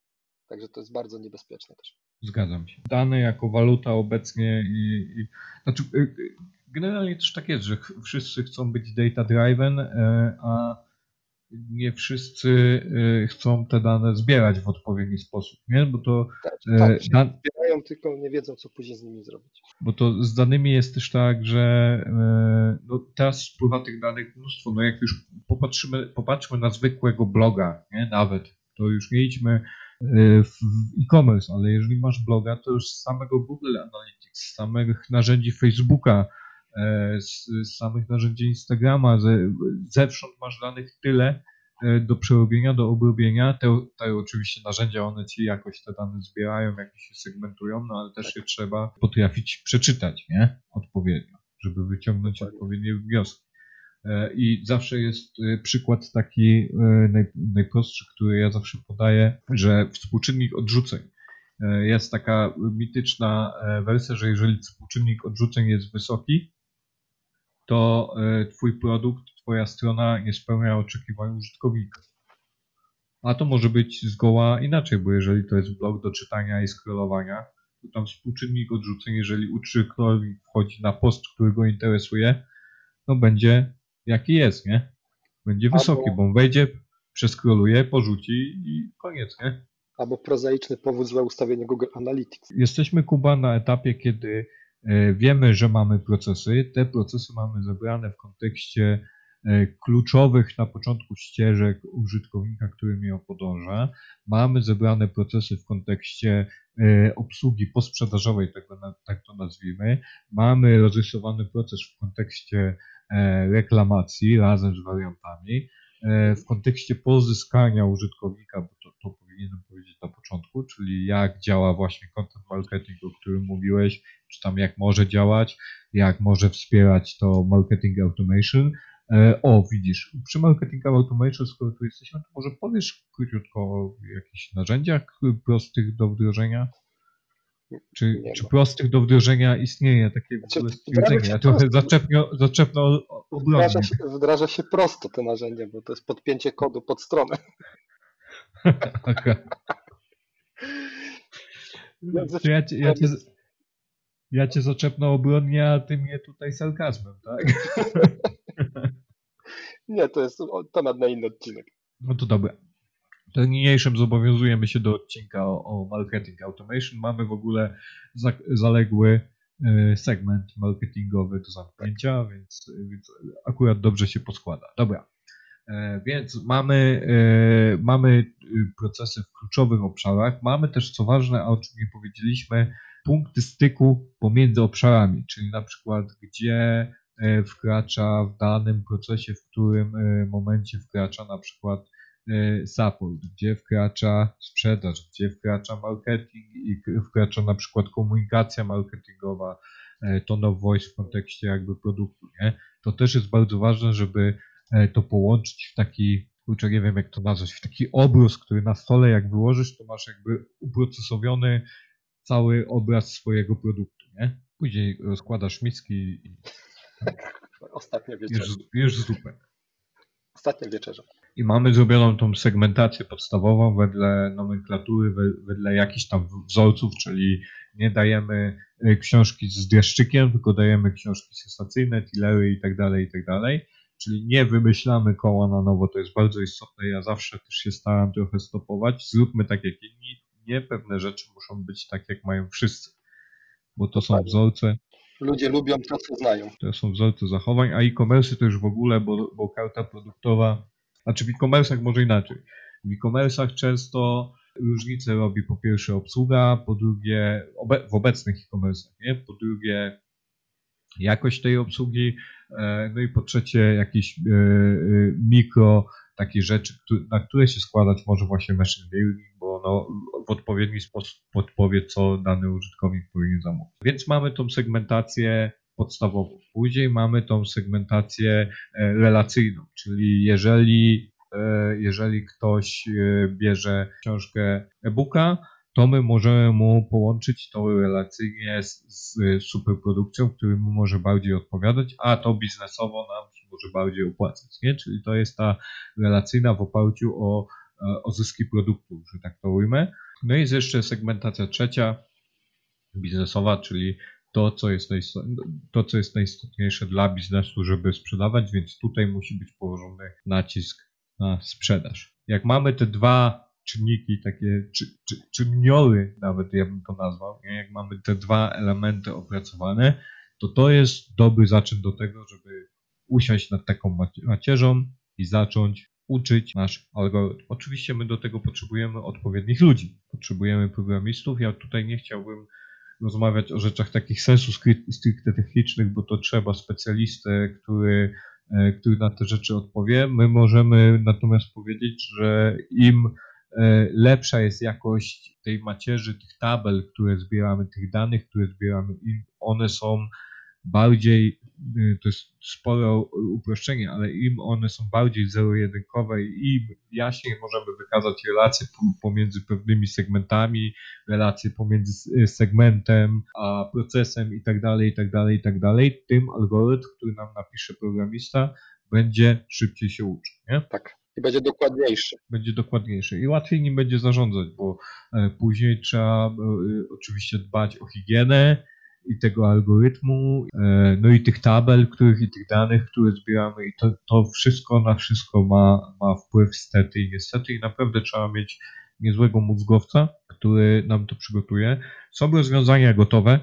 Także to jest bardzo niebezpieczne też. Zgadzam się. Dane jako waluta obecnie i, i znaczy y, y, generalnie też tak jest, że wszyscy chcą być data driven, e, a nie wszyscy y, chcą te dane zbierać w odpowiedni sposób, nie? Bo to tak, e, tak, dan- zbierają, tylko nie wiedzą, co później z nimi zrobić. bo to z danymi jest też tak, że e, no, teraz spływa tych danych mnóstwo. No jak już popatrzymy, popatrzmy na zwykłego bloga, nie? Nawet, to już nie idźmy w e-commerce, ale jeżeli masz bloga, to już z samego Google Analytics, z samych narzędzi Facebooka, z, z samych narzędzi Instagrama, ze, zewsząd masz danych tyle do przerobienia, do obrobienia. Te, te oczywiście narzędzia, one ci jakoś te dane zbierają, jakieś się segmentują, no ale też je trzeba potrafić przeczytać, nie? Odpowiednio, żeby wyciągnąć odpowiednie wnioski. E, I zawsze jest e, przykład taki e, naj, najprostszy, który ja zawsze podaję, że współczynnik odrzuceń. E, Jest taka mityczna e, wersja, że jeżeli współczynnik odrzuceń jest wysoki, to e, Twój produkt, Twoja strona nie spełnia oczekiwań użytkownika. A to może być zgoła inaczej, bo jeżeli to jest blog do czytania i scrollowania, to tam współczynnik odrzuceń, jeżeli użytkownik wchodzi na post, który go interesuje, no będzie jaki jest, nie? Będzie wysoki, bo on wejdzie, przeskroluje, porzuci i koniec, nie? Albo prozaiczny powód złe ustawienie Google Analytics. Jesteśmy, Kuba, na etapie, kiedy wiemy, że mamy procesy. Te procesy mamy zebrane w kontekście e, kluczowych na początku ścieżek użytkownika, który mnie podąża. Mamy zebrane procesy w kontekście e, obsługi posprzedażowej, tak, tak to nazwijmy. Mamy rozrysowany proces w kontekście e, reklamacji razem z wariantami. E, W kontekście pozyskania użytkownika, bo to, to powinien powinienem powiedzieć na początku, czyli jak działa właśnie content marketing, o którym mówiłeś, czy tam jak może działać, jak może wspierać to marketing automation. E, O, widzisz, przy marketing automation, skoro tu jesteśmy, to może powiesz króciutko o jakichś narzędziach prostych do wdrożenia? Czy, czy prostych do wdrożenia istnieje takie Znaczy, stwierdzenie? Ja trochę zaczepno, zaczepno. Wdraża się, wdraża się prosto te narzędzie, bo to jest podpięcie kodu pod stronę. Aha. Ja ja, ja, cię, ja cię zaczepnę obronnie, a ty mnie tutaj sarkazmem, tak? *laughs* Nie, to jest temat na inny odcinek. No to dobra. To niniejszym zobowiązujemy się do odcinka o, o marketing automation. Mamy w ogóle za, zaległy e, segment marketingowy do zamknięcia, więc, więc akurat dobrze się poskłada. Dobra. E, Więc mamy, e, mamy y, procesy w kluczowych obszarach. Mamy też, co ważne, a o czym nie powiedzieliśmy, punkty styku pomiędzy obszarami, czyli na przykład gdzie e, wkracza w danym procesie, w którym e, momencie wkracza na przykład e, support, gdzie wkracza sprzedaż, gdzie wkracza marketing i wkracza na przykład komunikacja marketingowa, tone of voice w kontekście jakby produktu, nie? To też jest bardzo ważne, żeby to połączyć w taki, kurczę, nie wiem jak to nazwać, w taki obraz, który na stole jak wyłożysz, to masz jakby uprocesowiony cały obraz swojego produktu, nie? Później rozkładasz miski i Ostatnia wieczerza. już, już zupę. Ostatnia wieczerza. I mamy zrobioną tą segmentację podstawową wedle nomenklatury, we- wedle jakichś tam wzorców, czyli nie dajemy y, książki z dreszczykiem, tylko dajemy książki sensacyjne, tillery i tak dalej, i tak dalej. Czyli nie wymyślamy koła na nowo, to jest bardzo istotne. Ja zawsze też się staram trochę stopować. Zróbmy tak jak inni. Nie pewne rzeczy muszą być tak, jak mają wszyscy, bo to są Dokładnie. wzorce, Ludzie lubią to, co znają. to są wzorce zachowań, a e-commerce to już w ogóle, bo, bo karta produktowa, znaczy w e-commerce'ach może inaczej. W e-commerce'ach często różnicę robi po pierwsze obsługa, po drugie w obecnych e-commerce'ach, nie? Po drugie jakość tej obsługi, e, no i po trzecie jakieś e, e, mikro takie rzeczy, na które się składać może właśnie machine learning, bo no, w odpowiedni sposób podpowie, co dany użytkownik powinien zamówić. Więc mamy tą segmentację podstawową. Później mamy tą segmentację e, relacyjną, czyli jeżeli, e, jeżeli ktoś e, bierze książkę e-booka, to my możemy mu połączyć to relacyjnie z, z superprodukcją, który mu może bardziej odpowiadać, a to biznesowo nam może bardziej opłacać. Nie? Czyli to jest ta relacyjna w oparciu o, o zyski produktu, że tak to ujmę. No i jest jeszcze segmentacja trzecia, biznesowa, czyli to, co jest, to, co jest najistotniejsze dla biznesu, żeby sprzedawać, więc tutaj musi być położony nacisk na sprzedaż. Jak mamy te dwa czynniki, takie czy, czy, czynniory, nawet ja bym to nazwał, jak mamy te dwa elementy opracowane, to to jest dobry zaczyn do tego, żeby usiąść nad taką macie- macierzą i zacząć uczyć nasz algorytm. Oczywiście my do tego potrzebujemy odpowiednich ludzi, potrzebujemy programistów. Ja tutaj nie chciałbym rozmawiać o rzeczach takich sensu stricte technicznych, bo to trzeba specjalistę, który, e, który na te rzeczy odpowie. My możemy natomiast powiedzieć, że im e, lepsza jest jakość tej macierzy, tych tabel, które zbieramy, tych danych, które zbieramy, im one są bardziej, y, to jest spore uproszczenie, ale im one są bardziej zero-jedynkowe i im jaśniej możemy wykazać relacje pomiędzy pewnymi segmentami, relacje pomiędzy y, segmentem a procesem i tak dalej, i tak dalej, i tak dalej, tym algorytm, który nam napisze programista, będzie szybciej się uczył, nie? Tak. I będzie dokładniejszy. będzie dokładniejszy i łatwiej nim będzie zarządzać, bo e, później trzeba e, oczywiście dbać o higienę i tego algorytmu, e, no i tych tabel, których i tych danych, które zbieramy i to, to wszystko na wszystko ma, ma wpływ stety i niestety i naprawdę trzeba mieć niezłego mózgowca, który nam to przygotuje. Są rozwiązania gotowe,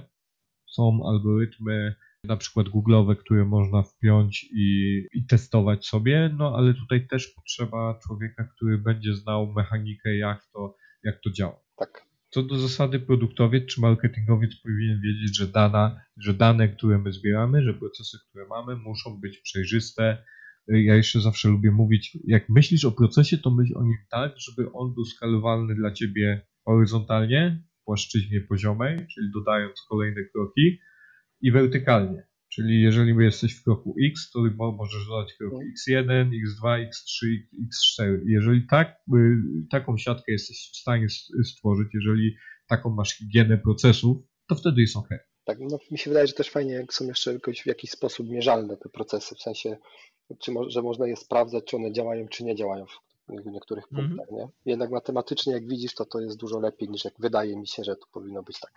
są algorytmy na przykład Google'owe, które można wpiąć i, i testować sobie, no ale tutaj też potrzeba człowieka, który będzie znał mechanikę, jak to, jak to działa. Tak. Co do zasady produktowiec czy marketingowiec powinien wiedzieć, że, dana, że dane, które my zbieramy, że procesy, które mamy, muszą być przejrzyste, ja jeszcze zawsze lubię mówić, jak myślisz o procesie, to myśl o nim tak, żeby on był skalowalny dla ciebie horyzontalnie, w płaszczyźnie poziomej, czyli dodając kolejne kroki i wertykalnie. Czyli jeżeli jesteś w kroku X, to mo- możesz dodać krok X1, X2, X3, X4. Jeżeli tak, y, taką siatkę jesteś w stanie stworzyć, jeżeli taką masz higienę procesów, to wtedy jest ok. Tak, no, mi się wydaje, że też fajnie, jak są jeszcze jakoś w jakiś sposób mierzalne te procesy, w sensie, czy mo- że można je sprawdzać, czy one działają, czy nie działają w w niektórych Mhm. punktach, nie? Jednak matematycznie, jak widzisz, to to jest dużo lepiej niż jak wydaje mi się, że to powinno być tak.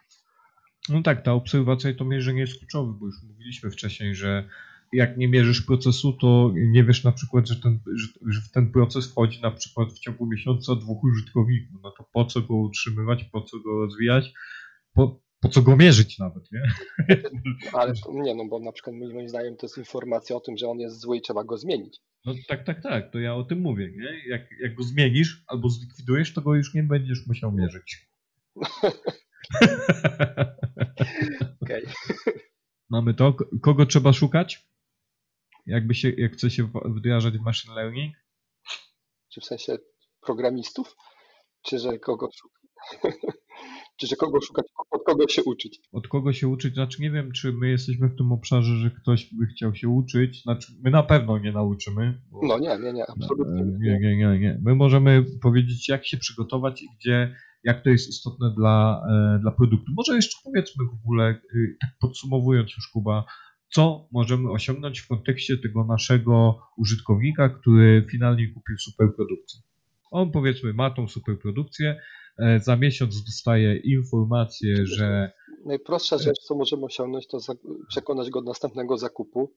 No tak, ta obserwacja i to mierzenie jest kluczowe, bo już mówiliśmy wcześniej, że jak nie mierzysz procesu, to nie wiesz na przykład, że ten, że, w ten proces wchodzi na przykład w ciągu miesiąca dwóch użytkowników. No to po co go utrzymywać, po co go rozwijać, po, po co go mierzyć nawet, nie? *laughs* Ale to, nie, no bo na przykład moim zdaniem to jest informacja o tym, że on jest zły i trzeba go zmienić. No tak, tak, tak, to ja o tym mówię, nie? Jak, jak go zmienisz albo zlikwidujesz, to go już nie będziesz musiał mierzyć. *laughs* Okej. *laughs* Mamy to. Kogo trzeba szukać? Jakby się, jak chce się wdrażać w machine learning? Czy w sensie programistów? Czy że kogo szukać? *laughs* Czy że kogo szukać, od kogo się uczyć? Od kogo się uczyć? Znaczy nie wiem, czy my jesteśmy w tym obszarze, że ktoś by chciał się uczyć. Znaczy my na pewno nie nauczymy. Bo, No nie, nie, nie, absolutnie. e, Nie. nie, nie, nie, nie. My możemy powiedzieć, jak się przygotować i gdzie, jak to jest istotne dla, e, dla produktu. Może jeszcze powiedzmy w ogóle, y, tak podsumowując już Kuba, co możemy osiągnąć w kontekście tego naszego użytkownika, który finalnie kupił superprodukcję. On powiedzmy ma tą superprodukcję, e, za miesiąc dostaje informację, że Najprostsza rzecz, co możemy osiągnąć, to przekonać go do następnego zakupu,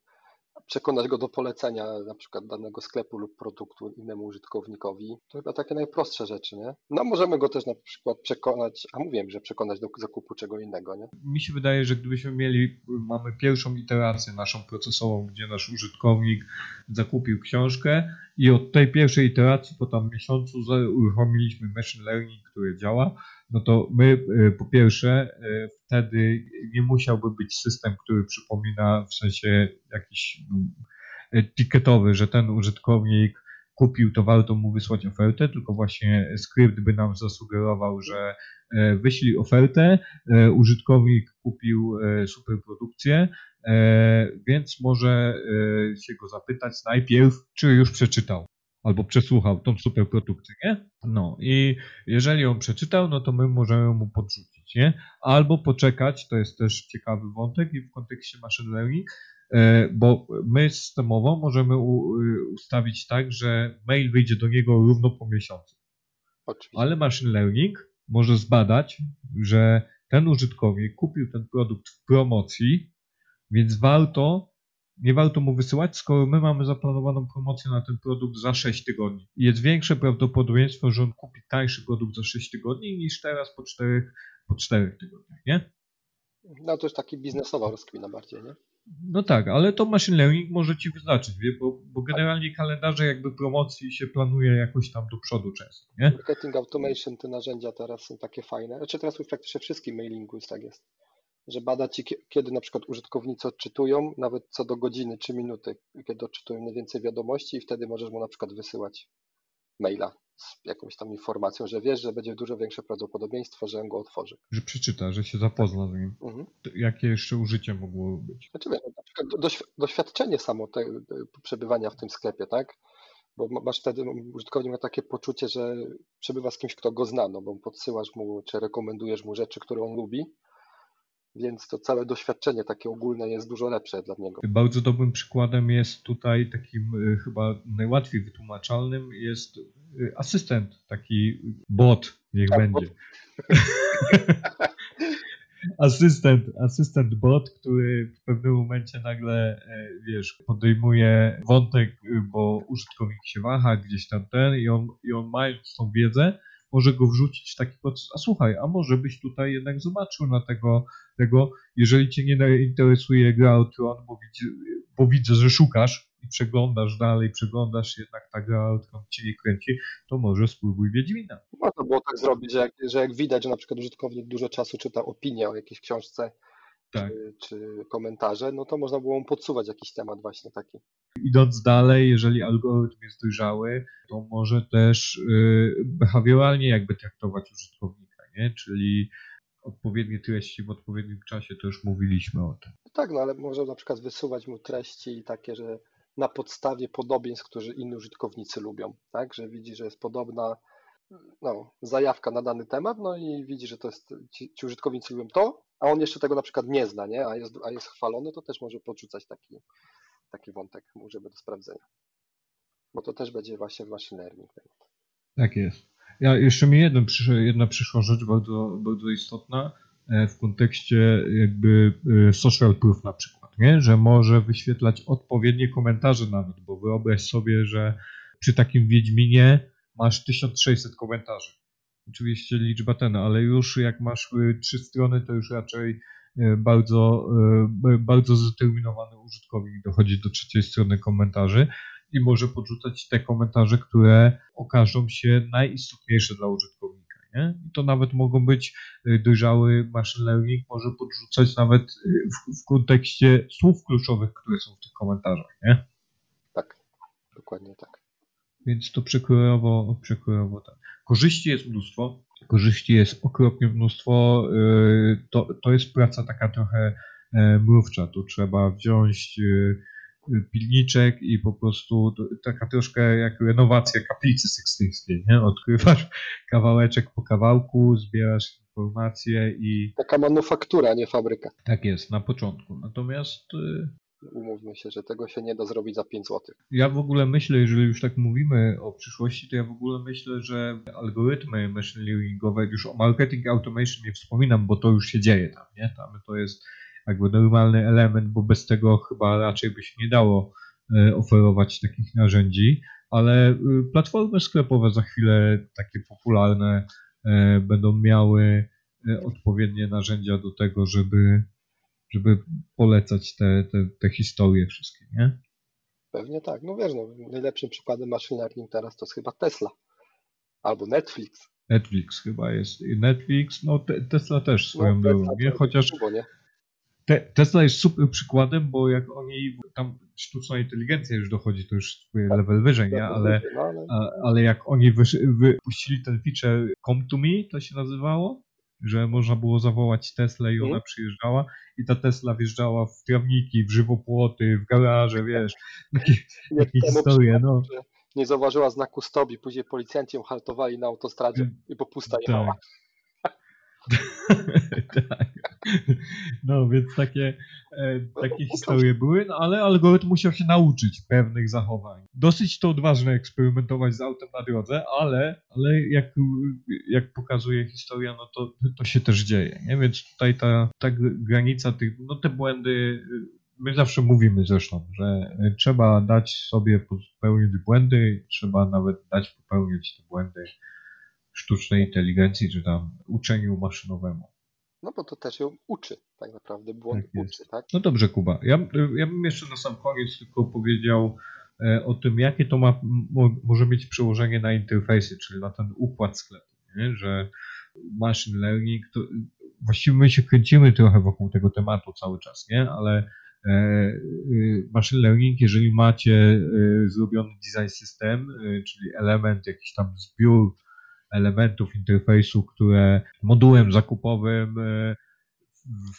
przekonać go do polecenia na przykład danego sklepu lub produktu innemu użytkownikowi. To chyba takie najprostsze rzeczy, nie? No możemy go też na przykład przekonać, a mówiłem, że przekonać do zakupu czego innego, nie? mi się wydaje, że gdybyśmy mieli, mamy pierwszą iterację naszą procesową, gdzie nasz użytkownik zakupił książkę i od tej pierwszej iteracji po tam miesiącu uruchomiliśmy machine learning, który działa, no to my e, po pierwsze e, wtedy nie musiałby być system, który przypomina w sensie jakiś mm, e, ticketowy, że ten użytkownik kupił, to warto mu wysłać ofertę, tylko właśnie skrypt by nam zasugerował, że wyślij ofertę, użytkownik kupił superprodukcję, e, więc może się go zapytać najpierw, czy już przeczytał albo przesłuchał tą superprodukcję, nie? No i jeżeli on przeczytał, no to my możemy mu podrzucić, nie? Albo poczekać, to jest też ciekawy wątek i w kontekście machine learning, e, bo my systemowo możemy u, y, ustawić tak, że mail wyjdzie do niego równo po miesiącu. Oczywiście. Ale machine learning może zbadać, że ten użytkownik kupił ten produkt w promocji, więc warto, nie warto mu wysyłać, skoro my mamy zaplanowaną promocję na ten produkt za 6 tygodni. Jest większe prawdopodobieństwo, że on kupi tańszy produkt za 6 tygodni niż teraz po 4, po 4 tygodniach, nie? No to już taki biznesowa rozkmina bardziej, nie? No tak, ale to machine learning może ci wyznaczyć, wie? Bo, bo generalnie kalendarze jakby promocji się planuje jakoś tam do przodu często, nie? Marketing automation, te narzędzia teraz są takie fajne. Znaczy teraz już praktycznie wszystkim mailingu jest tak jest. Że bada ci, kie- kiedy na przykład użytkownicy odczytują, nawet co do godziny czy minuty, kiedy odczytują najwięcej wiadomości i wtedy możesz mu na przykład wysyłać maila z jakąś tam informacją, że wiesz, że będzie dużo większe prawdopodobieństwo, że on go otworzy. Że przeczyta, że się zapozna z nim. Mhm. Jakie jeszcze użycie mogło być? Znaczy, na przykład do- doświ- doświadczenie samo te, przebywania w tym sklepie, tak? Bo ma- masz wtedy, użytkownik ma takie poczucie, że przebywa z kimś, kto go zna, no bo podsyłasz mu, czy rekomendujesz mu rzeczy, które on lubi, więc to całe doświadczenie takie ogólne jest dużo lepsze dla niego. Bardzo dobrym przykładem jest tutaj takim y, chyba najłatwiej wytłumaczalnym jest y, asystent, taki bot, niech Tak, będzie. *laughs* asystent, asystent bot, który w pewnym momencie nagle, e, wiesz, podejmuje wątek, bo użytkownik się waha gdzieś tam ten i on, i on mając tą wiedzę, może go wrzucić w taki proces, a słuchaj, a może byś tutaj jednak zobaczył na tego, tego jeżeli cię nie interesuje gra o Tron, bo, widzi, bo widzę, że szukasz i przeglądasz dalej, przeglądasz jednak ta gra o Tron cię nie kręci, to może spróbuj Wiedźmina. Można było tak zrobić, że jak, że jak widać, że na przykład użytkownik dużo czasu czyta opinię o jakiejś książce Tak. czy, czy komentarze, no to można było mu podsuwać jakiś temat właśnie taki. Idąc dalej, jeżeli algorytm jest dojrzały, to może też y, behawioralnie jakby traktować użytkownika, nie? Czyli odpowiednie treści w odpowiednim czasie, to już mówiliśmy o tym. Tak, no ale może na przykład wysuwać mu treści takie, że na podstawie podobieństw, które inni użytkownicy lubią, tak? Że widzi, że jest podobna no, zajawka na dany temat, no i widzi, że to jest, ci, ci użytkownicy lubią to, a on jeszcze tego na przykład nie zna, nie? A jest, a jest chwalony, to też może podrzucać taki, taki wątek mu, żeby do sprawdzenia. Bo to też będzie właśnie w machine learning. Tak jest. Ja jeszcze mi jedna przyszła rzecz bardzo, bardzo istotna e, w kontekście jakby e, social proof na przykład, nie? że może wyświetlać odpowiednie komentarze nawet, bo wyobraź sobie, że przy takim Wiedźminie masz 1600 komentarzy. Oczywiście liczba ten, ale już jak masz y, trzy strony, to już raczej y, bardzo, y, bardzo zdeterminowany użytkownik dochodzi do trzeciej strony komentarzy i może podrzucać te komentarze, które okażą się najistotniejsze dla użytkownika. Nie? I to nawet mogą być dojrzały machine learning, może podrzucać nawet w, w kontekście słów kluczowych, które są w tych komentarzach. Nie? Tak, dokładnie tak. Więc to przekrojowo, przekrojowo tak. Korzyści jest mnóstwo. Korzyści jest okropnie mnóstwo. Yy, To, to jest praca taka trochę e, mrówcza. Tu trzeba wziąć yy, pilniczek i po prostu taka troszkę jak renowacja kaplicy sykstyńskiej. Nie? Odkrywasz kawałeczek po kawałku, zbierasz informacje i Taka manufaktura, nie fabryka. tak jest na początku. Natomiast Umówmy się, że tego się nie da zrobić za 5 zł. Ja w ogóle myślę, jeżeli już tak mówimy o przyszłości, to ja w ogóle myślę, że algorytmy machine learningowe, już o marketing automation nie wspominam, bo to już się dzieje tam, nie? Tam to jest jakby normalny element, bo bez tego chyba raczej by się nie dało e, oferować takich narzędzi, ale y, platformy sklepowe za chwilę takie popularne e, będą miały e, odpowiednie narzędzia do tego, żeby, żeby polecać te, te, te historie wszystkie, nie? Pewnie tak. No wiesz, no, najlepszym przykładem machine learning teraz to jest chyba Tesla albo Netflix. Netflix chyba jest. Netflix, no te, Tesla też swoją no, drogą, nie? to Chociaż Turbo, nie? te, Tesla jest super przykładem, bo jak oni tam sztuczna inteligencja już dochodzi, to już level wyżej, nie? Ale, No, ale jak oni wypuścili ten feature Come to Me, to się nazywało, że można było zawołać Teslę i ona Mhm. przyjeżdżała i ta Tesla wjeżdżała w trawniki, w żywopłoty, w garaże, wiesz, *laughs* takie, historie, no. nie zauważyła znaku stop i później policjanci ją haltowali na autostradzie i po pusta jechała. *laughs* Tak. tak. *laughs* No więc takie, e, takie historie były, no ale algorytm musiał się nauczyć pewnych zachowań. Dosyć to odważne eksperymentować z autem na drodze, ale, ale jak, jak pokazuje historia, no to, to się też dzieje. Nie? Więc tutaj ta, ta granica tych, no te błędy, my zawsze mówimy zresztą, że trzeba dać sobie popełnić błędy, trzeba nawet dać popełnić te błędy sztucznej inteligencji, czy tam uczeniu maszynowemu. No bo to też ją uczy, tak naprawdę błąd Tak uczy, tak? No dobrze, Kuba. Ja, ja bym jeszcze na sam koniec tylko powiedział e, o tym, jakie to ma, mo, może mieć przełożenie na interfejsy, czyli na ten układ sklepu, nie? że machine learning, to właściwie my się kręcimy trochę wokół tego tematu cały czas, nie? ale e, y, machine learning, jeżeli macie e, zrobiony design system, e, czyli element, jakiś tam zbiór elementów interfejsu, które modułem zakupowym e,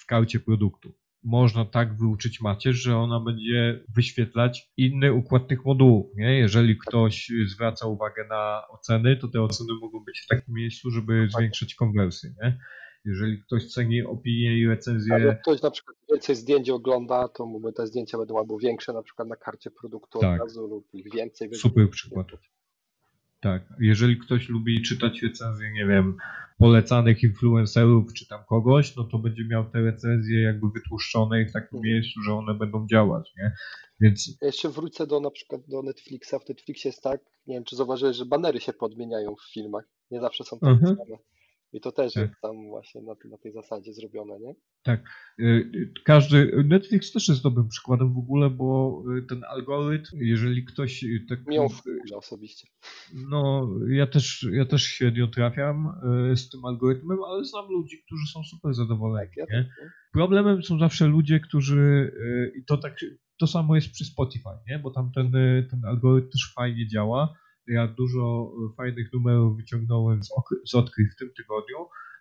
w karcie produktu. Można tak wyuczyć macierz, że ona będzie wyświetlać inny układ tych modułów. Nie? Jeżeli ktoś zwraca uwagę na oceny, to te oceny mogą być w takim miejscu, żeby zwiększyć konwersję. Nie? Jeżeli ktoś ceni opinie i Ale recenzje, jak ktoś na przykład więcej zdjęć ogląda, to mu te zdjęcia będą albo większe na przykład na karcie produktu Tak. od razu lub ich więcej. super przykład. Tak, jeżeli ktoś lubi czytać recenzje, nie wiem, polecanych influencerów czy tam kogoś, no to będzie miał te recenzje jakby wytłuszczone i w takim Mhm. miejscu, że one będą działać, nie? Więc Ja jeszcze wrócę do na przykład do Netflixa. W Netflixie jest tak, nie wiem czy zauważyłeś, że banery się podmieniają w filmach. Nie zawsze są te Mhm. same. I to też Tak. jest tam właśnie na, na tej zasadzie zrobione, nie? Y, y, Każdy, Netflix też jest dobrym przykładem w ogóle, bo y, ten algorytm, jeżeli ktoś y, tak. Mi ją wkurza osobiście. No, ja też, ja też średnio trafiam z tym algorytmem, ale znam ludzi, którzy są super zadowoleni. Tak, ja? Problemem są zawsze ludzie, którzy. I to tak. To samo jest przy Spotify, nie? Bo tam ten, ten algorytm też fajnie działa. Ja dużo y, fajnych numerów wyciągnąłem z, z odkryć w tym tygodniu,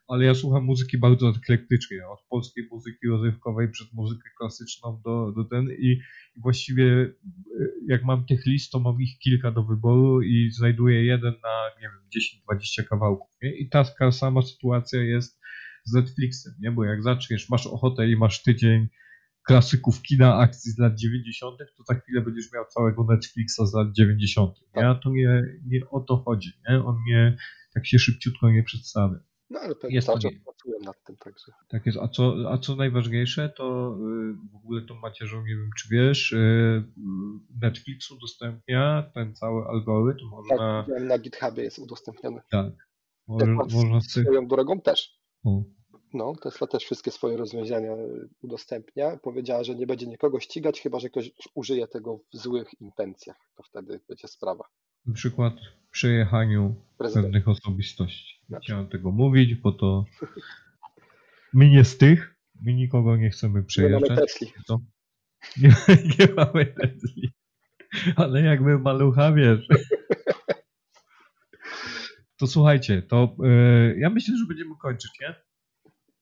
ale ja słucham muzyki bardzo eklektycznie. Od polskiej muzyki rozrywkowej przez muzykę klasyczną do, do ten i, właściwie y, jak mam tych list, to mam ich kilka do wyboru i znajduję jeden na, nie wiem, 10-20 kawałków. Nie? I taka sama sytuacja jest z Netflixem, nie? Bo jak zaczniesz, masz ochotę i masz tydzień klasyków kina akcji z lat 90., to za chwilę będziesz miał całego Netflixa z lat 90. Nie? A to nie, nie o to chodzi, nie? On nie tak się szybciutko nie przedstawia. No ale pewnie Jest cały pracuję nad tym, także. Tak jest. A co, a co najważniejsze, to y, w ogóle tą macierzą, nie wiem czy wiesz, y, Netflix udostępnia ten cały algorytm. Tak, Można, widziałem, na GitHubie jest udostępniony. tak, może, można sobie, Swoją drogą też. o, No, Tesla też wszystkie swoje rozwiązania y, udostępnia. Powiedziała, że nie będzie nikogo ścigać, chyba że ktoś użyje tego w złych intencjach. To wtedy będzie sprawa. na przykład przejechaniu Prezydent. pewnych osobistości. Nie Znaczy. chciałem tego mówić, bo to my nie z tych, my nikogo nie chcemy Nie mamy przejeżdżać. Tesli. Co? *laughs* Nie, nie mamy Tesli. Ale jakby malucha, wiesz. *laughs* To słuchajcie, to e, ja myślę, że będziemy kończyć, nie?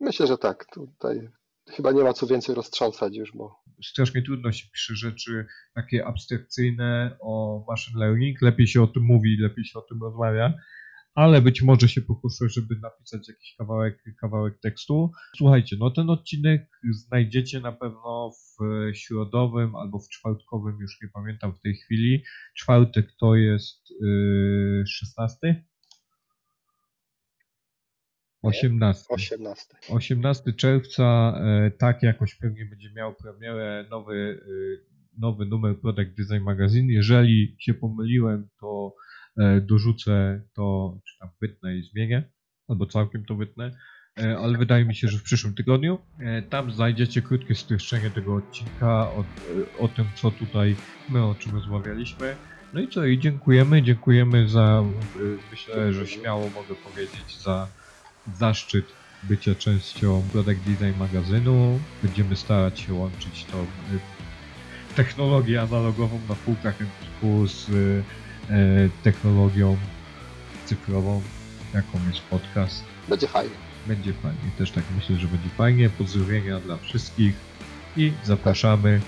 Myślę, że tak. Tutaj chyba nie ma co więcej roztrząsać już, bo Strasznie trudno się pisze rzeczy takie abstrakcyjne o machine learning. Lepiej się o tym mówi, lepiej się o tym rozmawia. Ale być może się pokuszę, żeby napisać jakiś kawałek, kawałek tekstu. Słuchajcie, no ten odcinek znajdziecie na pewno w środowym albo w czwartkowym, już nie pamiętam w tej chwili. Czwartek to jest yy, 16? 18. 18. 18 czerwca, e, tak jakoś pewnie będzie miał premierę nowy, e, nowy numer Product Design Magazine. Jeżeli się pomyliłem, to e, dorzucę to, czy tam wytnę i zmienię, albo całkiem to wytnę, ale wydaje mi się, że w przyszłym tygodniu. Tam znajdziecie krótkie streszczenie tego odcinka o, o tym, co tutaj my o czym rozmawialiśmy. No i co, i dziękujemy, dziękujemy za, myślę, że śmiało mogę powiedzieć, za zaszczyt bycia częścią Product Design magazynu. Będziemy starać się łączyć to y, technologię analogową na półkach Empiku z y, e, technologią cyfrową, jaką jest podcast. Będzie fajnie. Będzie fajnie, też tak myślę, że będzie fajnie. Pozdrowienia dla wszystkich i zapraszamy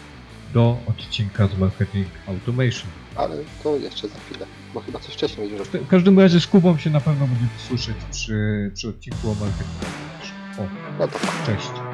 do odcinka z Marketing Automation. Ale to jeszcze za chwilę, bo chyba coś wcześniej będzie robił. W każdym razie z Kubą się na pewno będziemy słyszeć przy, przy odcinku o Marketing Automation. O, No to cześć.